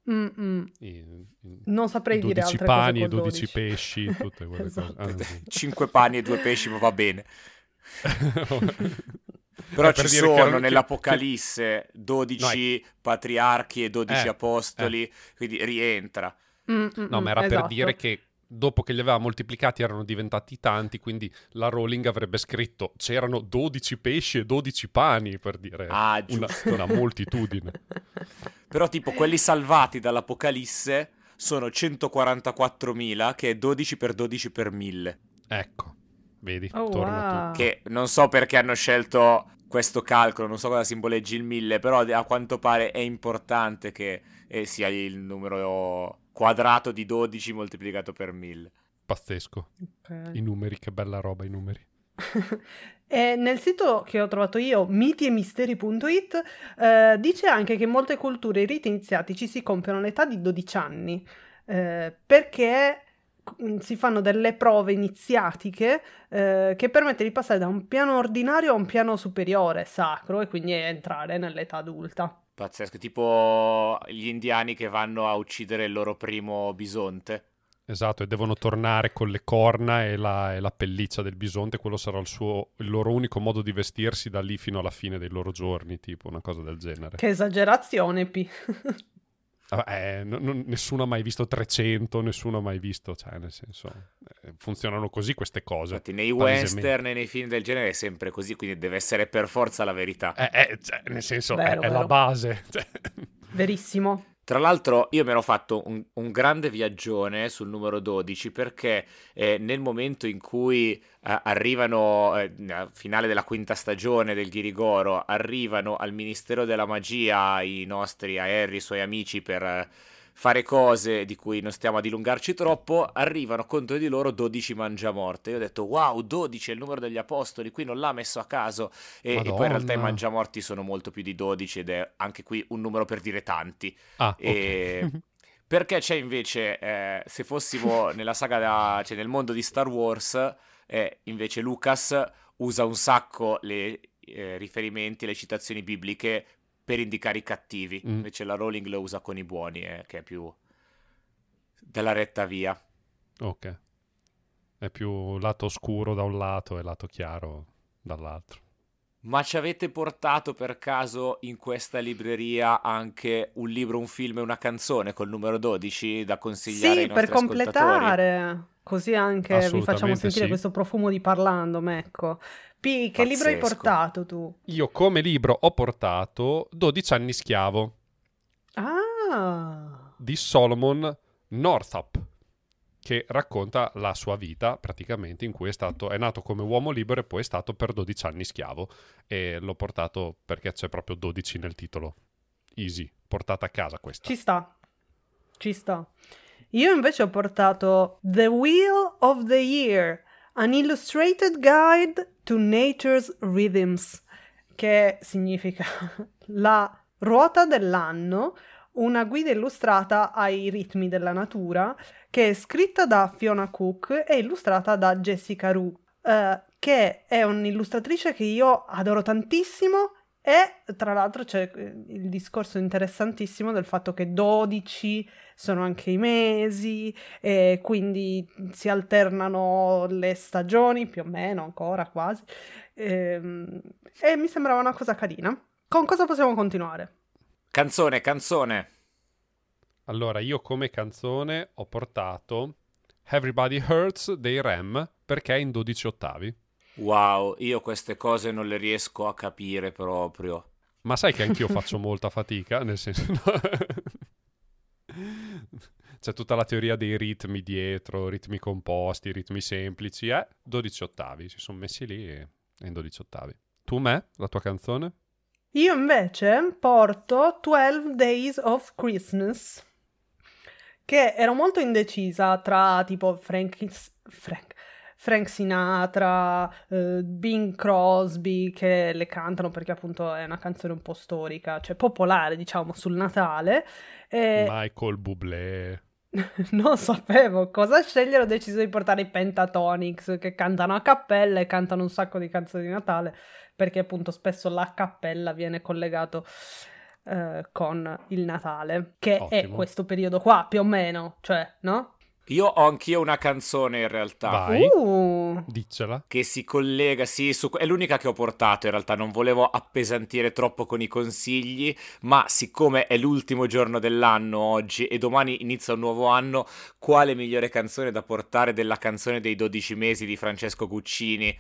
I, i, non saprei i dire altre pani e 12 pesci, tutte quelle (laughs) esatto. cose. Ah, sì. 5 pani e 2 pesci va bene. (laughs) Però eh, ci sono nell'Apocalisse 12 no, patriarchi e 12 eh, apostoli, eh. quindi rientra. Mm-mm, no, ma era esatto. per dire che dopo che li aveva moltiplicati erano diventati tanti, quindi la Rowling avrebbe scritto c'erano 12 pesci e 12 pani, per dire ah, una, una moltitudine. (laughs) Però tipo quelli salvati dall'Apocalisse sono 144.000, che è 12 per 12 per 1000. Ecco, vedi, oh, torna wow. tu. Che non so perché hanno scelto questo calcolo, non so cosa simboleggi il 1000, però a quanto pare è importante che eh, sia il numero quadrato di 12 moltiplicato per 1000. Pazzesco. Okay. I numeri, che bella roba i numeri. (laughs) e nel sito che ho trovato io, mitiemisteri.it, eh, dice anche che in molte culture i riti iniziatici si compiono all'età di 12 anni, eh, perché si fanno delle prove iniziatiche eh, che permette di passare da un piano ordinario a un piano superiore, sacro, e quindi entrare nell'età adulta. Pazzesco, tipo gli indiani che vanno a uccidere il loro primo bisonte. Esatto, e devono tornare con le corna e la, e la pelliccia del bisonte, quello sarà il, suo, il loro unico modo di vestirsi da lì fino alla fine dei loro giorni, tipo una cosa del genere. Che esagerazione, P. (laughs) Eh, non, non, nessuno ha mai visto 300, nessuno ha mai visto, cioè nel senso, eh, funzionano così queste cose. Infatti nei western e nei film del genere è sempre così, quindi deve essere per forza la verità. Eh, eh cioè, nel senso, vero, è, è la base. (laughs) Cioè. Verissimo. Tra l'altro io mi ero fatto un, un, grande viaggione sul numero 12 perché eh, nel momento in cui eh, arrivano, eh, finale della quinta stagione del Ghirigoro, arrivano al Ministero della Magia i nostri aerei, i suoi amici per fare cose di cui non stiamo a dilungarci troppo, arrivano contro di loro 12 mangiamorte. Io ho detto, wow, 12 è il numero degli apostoli, qui non l'ha messo a caso. E, e poi in realtà i mangiamorti sono molto più di 12 ed è anche qui un numero per dire tanti. Ah, e... okay. (laughs) perché c'è invece, eh, se fossimo nella saga, da, cioè nel mondo di Star Wars, eh, invece Lucas usa un sacco le eh, riferimenti, le citazioni bibliche per indicare i cattivi. Mm. Invece la Rowling lo usa con i buoni, eh, che è più della retta via. Ok. È più lato oscuro da un lato e lato chiaro dall'altro. Ma ci avete portato per caso in questa libreria anche un libro, un film e una canzone col numero 12 da consigliare sì, ai nostri per completare. Così anche vi facciamo sentire sì. questo profumo di parlando, Mecco. P, che Pazzesco. libro hai portato tu? Io come libro ho portato 12 anni schiavo. Ah! Di Solomon Northup, che racconta la sua vita praticamente in cui è, stato, è nato come uomo libero e poi è stato per 12 anni schiavo. E l'ho portato perché c'è proprio 12 nel titolo. Easy, portata a casa questa. Ci sta, ci sta. Io invece ho portato The Wheel of the Year, an illustrated guide to nature's rhythms, che significa (laughs) la ruota dell'anno, una guida illustrata ai ritmi della natura, che è scritta da Fiona Cook e illustrata da Jessica Rue, uh, che è un'illustratrice che io adoro tantissimo e tra l'altro c'è eh, il discorso interessantissimo del fatto che 12 sono anche i mesi e quindi si alternano le stagioni più o meno ancora quasi e, ehm, e mi sembrava una cosa carina. Con cosa possiamo continuare? Canzone, canzone. Allora, io come canzone ho portato Everybody Hurts dei Rem perché è in 12 ottavi. Wow, io queste cose non le riesco a capire proprio. Ma sai che anch'io (laughs) faccio molta fatica, nel senso... (laughs) C'è tutta la teoria dei ritmi dietro, ritmi composti, ritmi semplici, eh? 12 ottavi, si sono messi lì e è in 12 ottavi. Tu, me, la tua canzone? Io invece porto 12 Days of Christmas, che ero molto indecisa tra tipo Frank, Frank, Frank Sinatra, uh, Bing Crosby che le cantano perché appunto è una canzone un po' storica, cioè popolare diciamo sul Natale. E... Michael Bublé. (laughs) non sapevo cosa scegliere, ho deciso di portare i Pentatonics che cantano a cappella e cantano un sacco di canzoni di Natale perché appunto spesso la cappella viene collegato uh, con il Natale, che Ottimo. è questo periodo qua più o meno, cioè, no? Io ho anch'io una canzone in realtà. Vai. Uh. Diccela. Che si collega, sì, su... è l'unica che ho portato in realtà, non volevo appesantire troppo con i consigli, ma siccome è l'ultimo giorno dell'anno oggi e domani inizia un nuovo anno, quale migliore canzone da portare della canzone dei 12 mesi di Francesco Guccini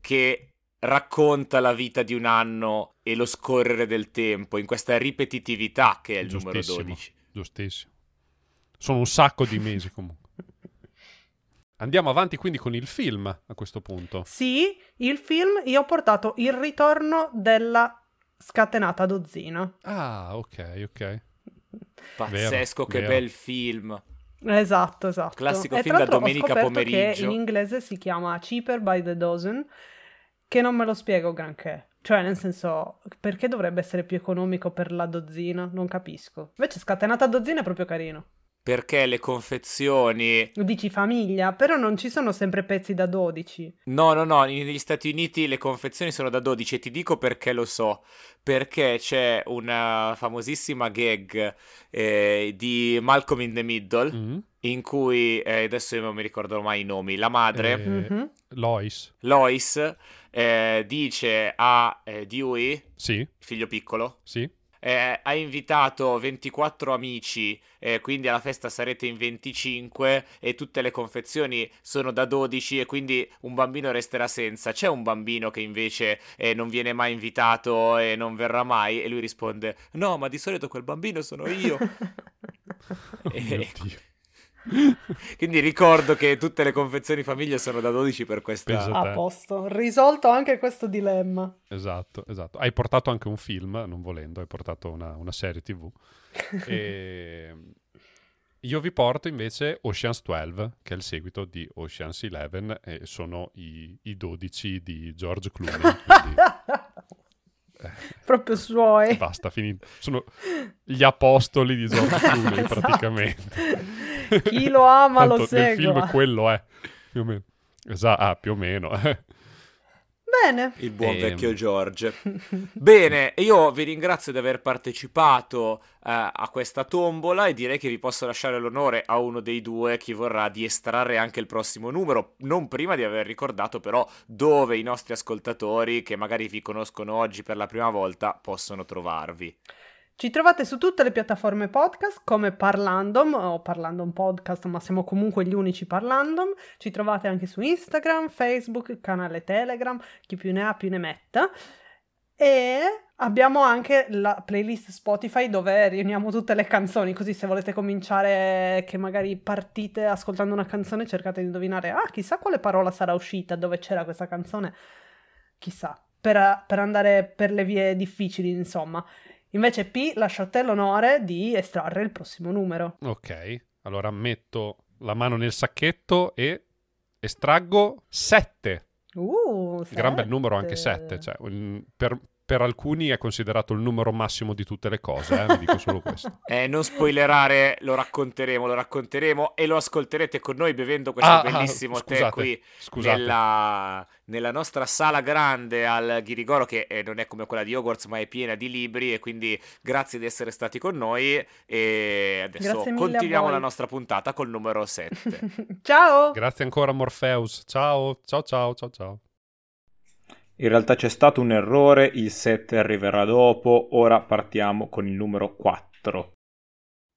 che racconta la vita di un anno e lo scorrere del tempo in questa ripetitività che è il numero 12. Giustissimo. Sono un sacco di mesi comunque. Andiamo avanti quindi con il film a questo punto. Sì, il film io ho portato il ritorno della scatenata dozzina. Ah, ok, ok. Pazzesco, vero, che vero. bel film. Esatto, esatto. Classico e film da domenica pomeriggio. Che in inglese si chiama Cheaper by the Dozen, che non me lo spiego granché. Cioè, nel senso, perché dovrebbe essere più economico per la dozzina? Non capisco. Invece scatenata dozzina è proprio carino. perché le confezioni... Dici famiglia, però non ci sono sempre pezzi da 12. No, no, no, negli Stati Uniti le confezioni sono da 12 e ti dico perché lo so. Perché c'è una famosissima gag eh, di Malcolm in the Middle Mm. in cui, eh, adesso io non mi ricordo mai i nomi, la madre, Eh, Mhm. Lois. Lois, eh, dice a eh, Dewey, Sì, figlio piccolo, sì. eh, ha invitato 24 amici, eh, quindi alla festa sarete in 25 e tutte le confezioni sono da 12 e quindi un bambino resterà senza. C'è un bambino che invece eh, non viene mai invitato e non verrà mai e lui risponde no, ma di solito quel bambino sono io. (laughs) Oh Eh, mio Dio. (laughs) quindi ricordo che tutte le confezioni famiglia sono da 12 per questa... A posto, risolto anche questo dilemma. Esatto, esatto. Hai portato anche un film, non volendo, hai portato una, una serie tv. (laughs) e... Io vi porto invece Ocean's 12, che è il seguito di Ocean's 11, e sono i, i 12 di George Clooney. quindi (laughs) Proprio suoi. basta, finito. Sono gli apostoli di George (laughs) Clooney, Esatto. praticamente. Chi lo ama lo Tanto Nel film quello è, più o meno. Esatto, ah, più o meno. Bene. Il buon Ehm. vecchio George. Bene, io vi ringrazio di aver partecipato eh, a questa tombola e direi che vi posso lasciare l'onore a uno dei due, chi vorrà, di estrarre anche il prossimo numero, non prima di aver ricordato però dove i nostri ascoltatori, che magari vi conoscono oggi per la prima volta, possono trovarvi. Ci trovate su tutte le piattaforme podcast come Parlandom o Parlandom Podcast, ma siamo comunque gli unici Parlandom. Ci trovate anche su Instagram, Facebook, canale Telegram, chi più ne ha più ne metta. E abbiamo anche la playlist Spotify dove riuniamo tutte le canzoni, così se volete cominciare che magari partite ascoltando una canzone cercate di indovinare, ah chissà quale parola sarà uscita, dove c'era questa canzone, chissà, per, per andare per le vie difficili insomma. Invece P lascio a te l'onore di estrarre il prossimo numero. Ok, allora metto la mano nel sacchetto e estraggo 7. Uh, Gran bel numero anche sette. 7. Cioè, per, per alcuni è considerato il numero massimo di tutte le cose, eh, dico solo questo. (laughs) Eh, non spoilerare, lo racconteremo, lo racconteremo e lo ascolterete con noi bevendo questo Ah, ah, bellissimo tè scusate, qui Scusate. nella, nella nostra sala grande al Ghirigoro che eh, non è come quella di Hogwarts ma è piena di libri e quindi grazie di essere stati con noi e adesso Grazie mille a continuiamo la nostra puntata col numero 7. (laughs) Ciao! Grazie ancora Morpheus. Ciao, ciao, ciao, ciao, ciao. In realtà c'è stato un errore, il 7 arriverà dopo, ora partiamo con il numero 4.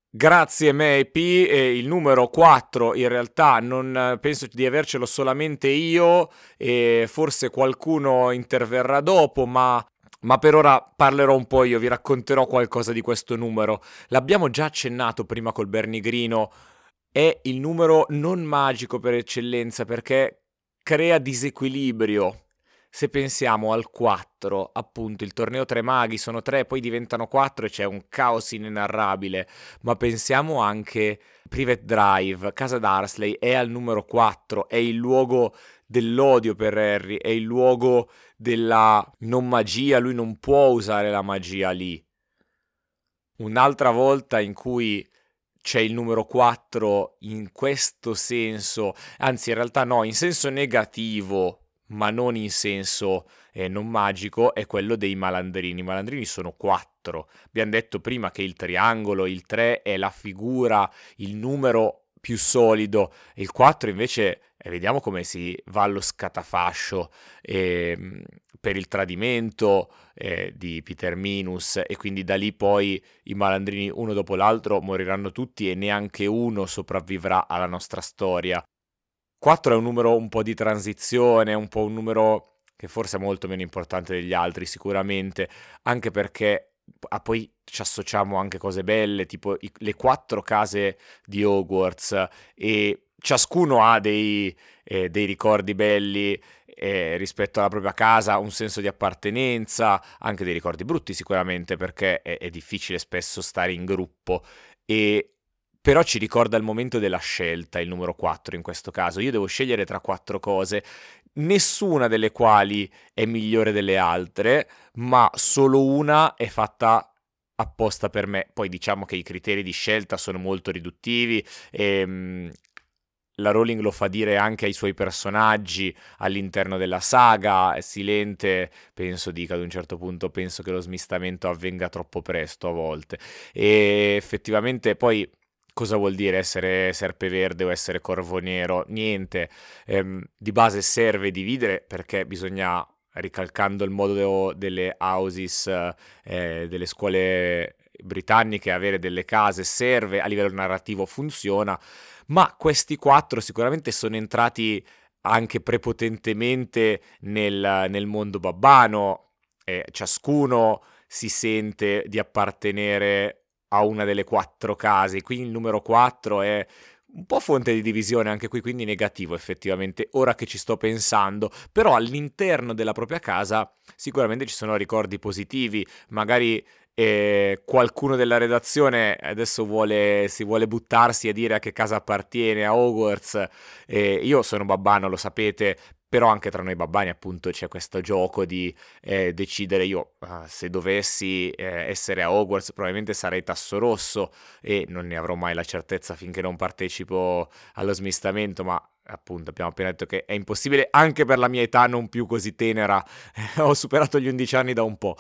Grazie May P, e il numero 4 in realtà non eh, penso di avercelo solamente io e forse qualcuno interverrà dopo, ma, ma per ora parlerò un po' io, vi racconterò qualcosa di questo numero. L'abbiamo già accennato prima col Bernigrino, è il numero non magico per eccellenza perché crea disequilibrio. Se pensiamo al 4, appunto, il torneo tre maghi sono 3, poi diventano 4 e c'è un caos inenarrabile ma pensiamo anche Private Drive, Casa d'Arsley è al numero 4, è il luogo dell'odio per Harry, è il luogo della non magia, lui non può usare la magia lì. Un'altra volta in cui c'è il numero 4 in questo senso, anzi in realtà no, in senso negativo, ma non in senso eh, non magico, è quello dei malandrini. I malandrini sono 4. Abbiamo detto prima che il triangolo, il 3 è la figura, il numero più solido, il 4 invece, eh, vediamo come si va allo scatafascio ehm, per il tradimento eh, di Peter Minus e quindi da lì poi i malandrini uno dopo l'altro moriranno tutti e neanche uno sopravvivrà alla nostra storia. 4 è un numero un po' di transizione, un po' un numero che forse è molto meno importante degli altri sicuramente, anche perché ah, poi ci associamo anche cose belle, tipo i- le quattro case di Hogwarts e ciascuno ha dei, eh, dei ricordi belli eh, rispetto alla propria casa, un senso di appartenenza, anche dei ricordi brutti sicuramente perché è, è difficile spesso stare in gruppo. E però ci ricorda il momento della scelta, il numero 4 in questo caso. Io devo scegliere tra quattro cose, nessuna delle quali è migliore delle altre, ma solo una è fatta apposta per me. Poi diciamo che i criteri di scelta sono molto riduttivi e mh, la Rowling lo fa dire anche ai suoi personaggi all'interno della saga. Silente, penso dica ad un certo punto, penso che lo smistamento avvenga troppo presto a volte. E effettivamente poi cosa vuol dire essere serpeverde o essere corvo nero? Niente, ehm, di base serve dividere perché bisogna ricalcando il modo delle houses, eh, delle scuole britanniche, avere delle case serve, a livello narrativo funziona, ma questi quattro sicuramente sono entrati anche prepotentemente nel, nel mondo babbano, eh, ciascuno si sente di appartenere a una delle quattro case, quindi il numero 4 è un po' fonte di divisione anche qui, quindi negativo effettivamente, ora che ci sto pensando, però all'interno della propria casa sicuramente ci sono ricordi positivi, magari eh, qualcuno della redazione adesso vuole, si vuole buttarsi a dire a che casa appartiene, a Hogwarts, eh, io sono babbano, lo sapete, però anche tra noi babbani appunto c'è questo gioco di eh, decidere io uh, se dovessi eh, essere a Hogwarts probabilmente sarei tasso rosso e non ne avrò mai la certezza finché non partecipo allo smistamento ma appunto abbiamo appena detto che è impossibile anche per la mia età non più così tenera. (laughs) Ho superato gli 11 anni da un po'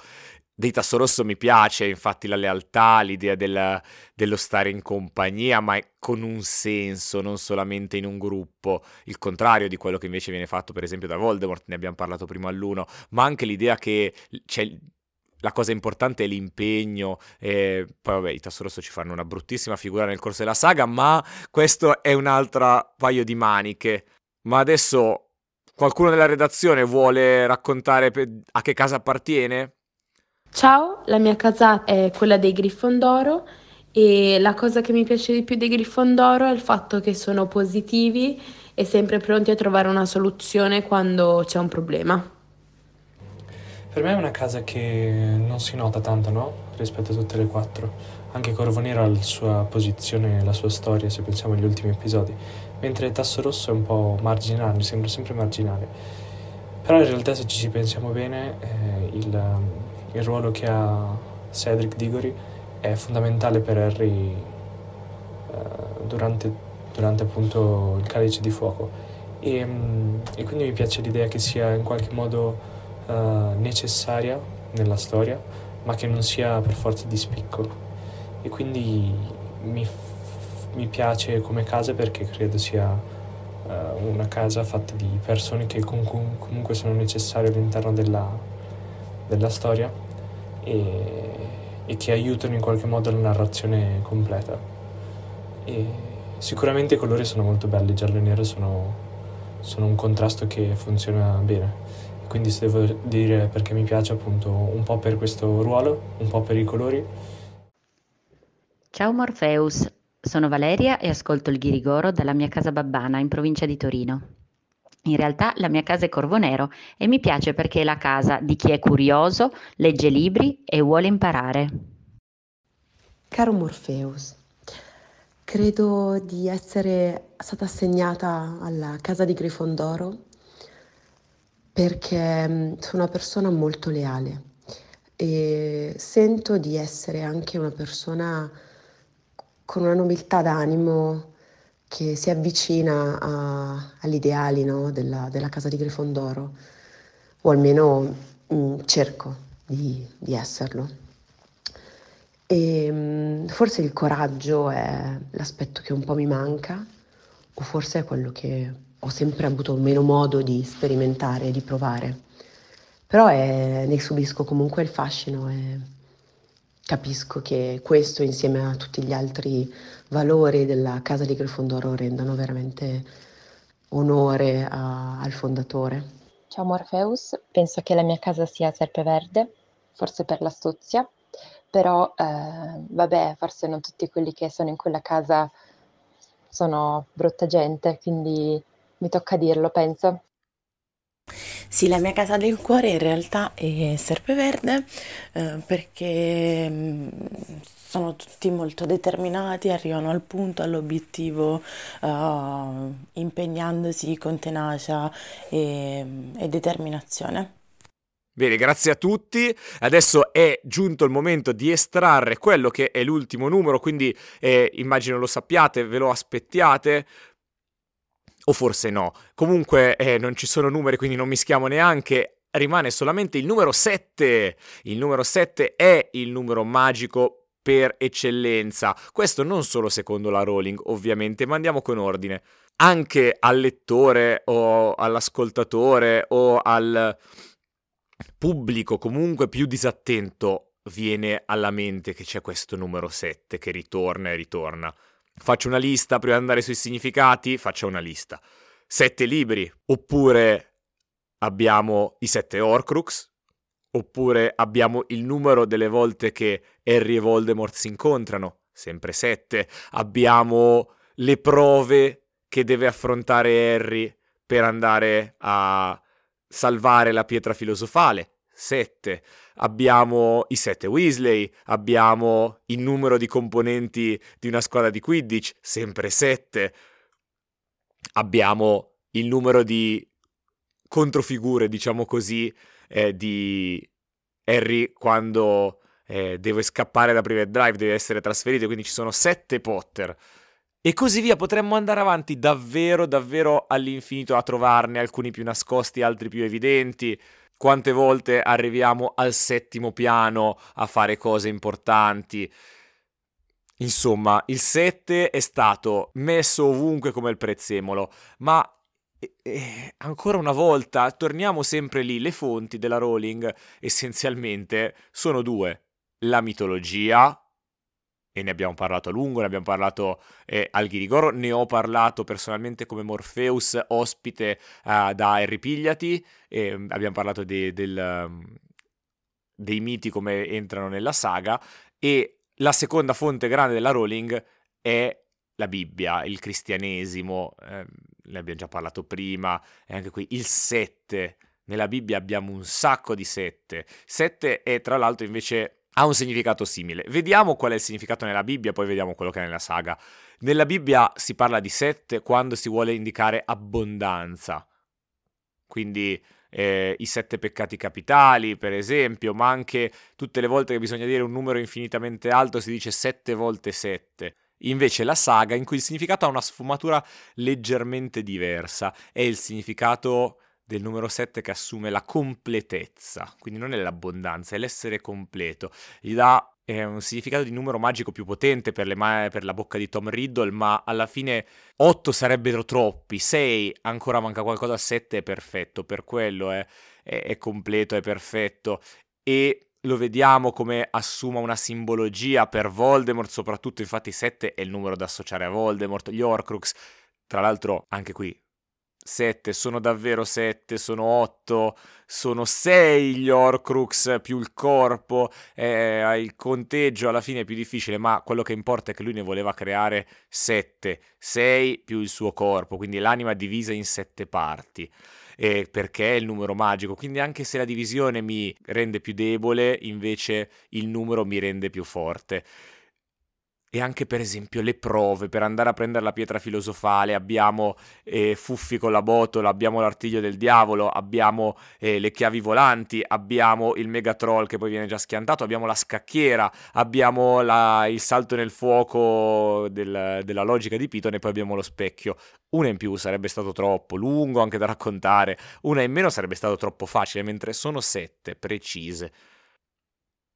Dei Tasso Rosso mi piace, infatti la lealtà, l'idea del, dello stare in compagnia, ma con un senso, non solamente in un gruppo, il contrario di quello che invece viene fatto per esempio da Voldemort, ne abbiamo parlato prima all'uno, ma anche l'idea che c'è la cosa importante è l'impegno. E poi, vabbè, i Tasso Rosso ci fanno una bruttissima figura nel corso della saga, ma questo è un altro paio di maniche. Ma adesso qualcuno della redazione vuole raccontare a che casa appartiene? Ciao, la mia casa è quella dei Grifondoro e la cosa che mi piace di più dei Grifondoro è il fatto che sono positivi e sempre pronti a trovare una soluzione quando c'è un problema. Per me è una casa che non si nota tanto, no? Rispetto a tutte le quattro. Anche Corvo Nero ha la sua posizione la sua storia, se pensiamo agli ultimi episodi. Mentre Tasso Rosso è un po' marginale, sembra sempre marginale. Però in realtà se ci pensiamo bene, eh, il il ruolo che ha Cedric Diggory è fondamentale per Harry eh, durante, durante, appunto il calice di fuoco. E, mm, e, quindi mi piace l'idea che sia in qualche modo eh, necessaria nella storia ma che non sia per forza di spicco. E quindi mi, mi piace come casa perché credo sia uh, una casa fatta di persone che com- comunque sono necessarie all'interno della, della storia e, e, che aiutano in qualche modo la narrazione completa. E sicuramente i colori sono molto belli, giallo e nero sono, sono un contrasto che funziona bene. Quindi se devo dire perché mi piace appunto un po' per questo ruolo, un po' per i colori. Ciao Morpheus, sono Valeria e ascolto il Ghirigoro dalla mia casa babbana in provincia di Torino. In realtà la mia casa è Corvonero e mi piace perché è la casa di chi è curioso, legge libri e vuole imparare. Caro Morpheus, credo di essere stata assegnata alla casa di Grifondoro perché mm, sono una persona molto leale e sento di essere anche una persona con una nobiltà d'animo che si avvicina a, agli ideali no, della, della, casa di Grifondoro, o almeno mh, mm, cerco di, di, esserlo. E mh, mm, forse il coraggio è l'aspetto che un po' mi manca, o forse è quello che ho sempre avuto meno modo di sperimentare, di provare. Però è, ne subisco comunque il fascino e capisco che questo insieme a tutti gli altri valori della casa di Grifondoro rendano veramente onore a, al fondatore. Ciao Morpheus, penso che la mia casa sia serpeverde, forse per l'astuzia, però eh, vabbè, forse non tutti quelli che sono in quella casa sono brutta gente, quindi mi tocca dirlo, penso. Sì, la mia casa del cuore in realtà è Serpeverde eh, perché mm, sono tutti molto determinati, arrivano al punto, all'obiettivo, uh, impegnandosi con tenacia e, e determinazione. Bene, grazie a tutti. Adesso è giunto il momento di estrarre quello che è l'ultimo numero, quindi eh, immagino lo sappiate, ve lo aspettiate. O forse no. Comunque eh, non ci sono numeri, quindi non mischiamo neanche. Rimane solamente il numero 7. Il numero 7 è il numero magico per eccellenza. Questo non solo secondo la Rowling, ovviamente, ma andiamo con ordine. Anche al lettore o all'ascoltatore o al pubblico comunque più disattento viene alla mente che c'è questo numero 7 che ritorna e ritorna. Faccio una lista prima di andare sui significati, faccio una lista. Sette libri, oppure abbiamo i sette Horcrux, oppure abbiamo il numero delle volte che Harry e Voldemort si incontrano, sempre sette. Abbiamo le prove che deve affrontare Harry per andare a salvare la pietra filosofale, 7. Abbiamo i 7 Weasley, abbiamo il numero di componenti di una squadra di Quidditch, sempre 7. Abbiamo il numero di controfigure, diciamo così, eh, di Harry quando eh, deve scappare da Private Drive, deve essere trasferito, quindi ci sono 7 Potter. E così via, potremmo andare avanti davvero, davvero all'infinito a trovarne alcuni più nascosti, altri più evidenti. Quante volte arriviamo al settimo piano a fare cose importanti. Insomma, il 7 è stato messo ovunque come il prezzemolo, ma eh, ancora una volta torniamo sempre lì. Le fonti della Rowling essenzialmente sono due: la mitologia, e ne abbiamo parlato a lungo, ne abbiamo parlato eh, al Ghirigoro, ne ho parlato personalmente come Morpheus ospite uh, da Harry Pigliati, e mm, abbiamo parlato de, del, um, dei miti come entrano nella saga e la seconda fonte grande della Rowling è la Bibbia, il cristianesimo, eh, ne abbiamo già parlato prima, e anche qui il 7. Nella Bibbia abbiamo un sacco di 7. 7 è tra l'altro invece ha un significato simile. Vediamo qual è il significato nella Bibbia, poi vediamo quello che è nella saga. Nella Bibbia si parla di sette quando si vuole indicare abbondanza. Quindi eh, i sette peccati capitali, per esempio, ma anche tutte le volte che bisogna dire un numero infinitamente alto si dice sette volte sette. Invece la saga, in cui il significato ha una sfumatura leggermente diversa, è il significato del numero 7 che assume la completezza, quindi non è l'abbondanza, è l'essere completo. Gli dà eh, un significato di numero magico più potente per, ma- per, la bocca di Tom Riddle, ma alla fine 8 sarebbero troppi, 6 ancora manca qualcosa, 7 è perfetto, per quello è, è, è completo, è perfetto. E lo vediamo come assuma una simbologia per Voldemort, soprattutto infatti 7 è il numero da associare a Voldemort, gli Horcrux. Tra l'altro, anche qui 7, sono davvero 7, sono 8, sono 6 gli Horcrux più il corpo, eh, il conteggio alla fine è più difficile, ma quello che importa è che lui ne voleva creare 7, 6 più il suo corpo, quindi l'anima divisa in 7 parti. Eh, perché è il numero magico, quindi anche se la divisione mi rende più debole, invece il numero mi rende più forte e anche per esempio le prove per andare a prendere la pietra filosofale abbiamo eh, Fuffi con la botola, abbiamo l'artiglio del diavolo, abbiamo eh, le chiavi volanti, abbiamo il Megatroll che poi viene già schiantato, abbiamo la scacchiera, abbiamo la, il salto nel fuoco del, della logica di Piton e poi abbiamo lo specchio. Una in più sarebbe stato troppo lungo anche da raccontare, una in meno sarebbe stato troppo facile, mentre sono sette precise.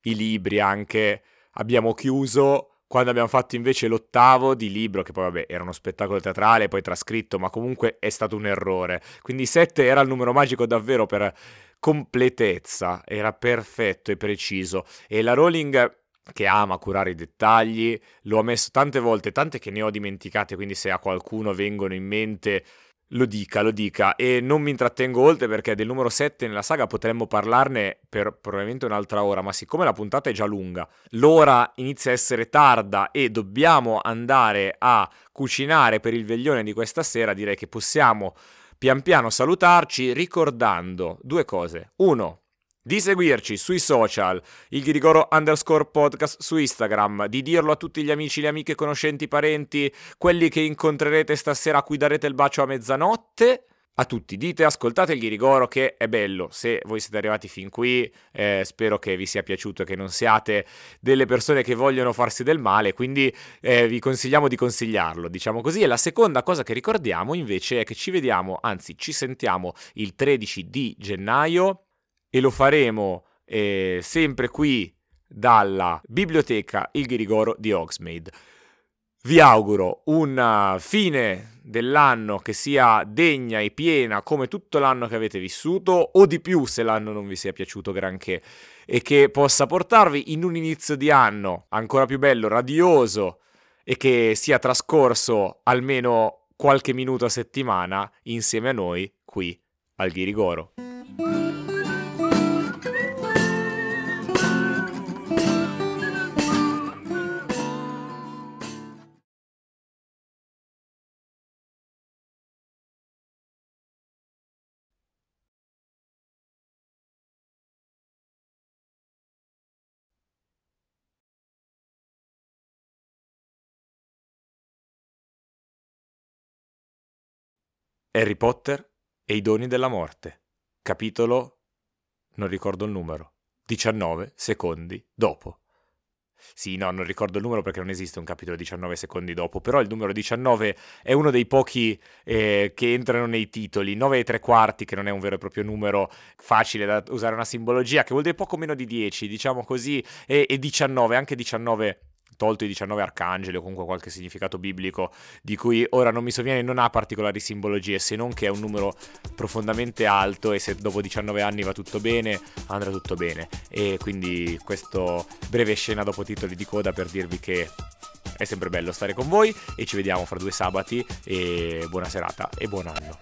I libri anche abbiamo chiuso quando abbiamo fatto invece l'ottavo di libro, che poi vabbè era uno spettacolo teatrale, poi trascritto, ma comunque è stato un errore. Quindi 7 era il numero magico davvero per completezza, era perfetto e preciso. E la Rowling che ama curare i dettagli, lo ha messo tante volte, tante che ne ho dimenticate, quindi se a qualcuno vengono in mente lo dica, lo dica e non mi intrattengo oltre perché del numero 7 nella saga potremmo parlarne per probabilmente un'altra ora, ma siccome la puntata è già lunga, l'ora inizia a essere tarda e dobbiamo andare a cucinare per il veglione di questa sera, direi che possiamo pian piano salutarci ricordando due cose. Uno, di seguirci sui social, il Ghirigoro underscore podcast su Instagram, di dirlo a tutti gli amici, le amiche, conoscenti, parenti, quelli che incontrerete stasera a cui darete il bacio a mezzanotte a tutti. Dite, ascoltate il Ghirigoro che è bello. Se voi siete arrivati fin qui, eh, spero che vi sia piaciuto e che non siate delle persone che vogliono farsi del male, quindi eh, vi consigliamo di consigliarlo, diciamo così. E la seconda cosa che ricordiamo invece è che ci vediamo, anzi ci sentiamo il 13 di gennaio e lo faremo eh, sempre qui dalla biblioteca Il Ghirigoro di Oxmade. Vi auguro una fine dell'anno che sia degna e piena come tutto l'anno che avete vissuto, o di più se l'anno non vi sia piaciuto granché, e che possa portarvi in un inizio di anno ancora più bello, radioso, e che sia trascorso almeno qualche minuto a settimana insieme a noi qui al Ghirigoro. Harry Potter e i doni della morte. Capitolo... non ricordo il numero. 19 secondi dopo. Sì, no, non ricordo il numero perché non esiste un capitolo 19 secondi dopo, però il numero 19 è uno dei pochi eh, che entrano nei titoli. 9 e 3 quarti, che non è un vero e proprio numero facile da usare una simbologia, che vuol dire poco meno di 10, diciamo così, e, e 19, anche 19 tolto i 19 arcangeli o comunque qualche significato biblico di cui ora non mi sovviene, non ha particolari simbologie, se non che è un numero profondamente alto e se dopo 19 anni va tutto bene, andrà tutto bene. E quindi questo breve scena dopo titoli di coda per dirvi che è sempre bello stare con voi e ci vediamo fra due sabati e buona serata e buon anno.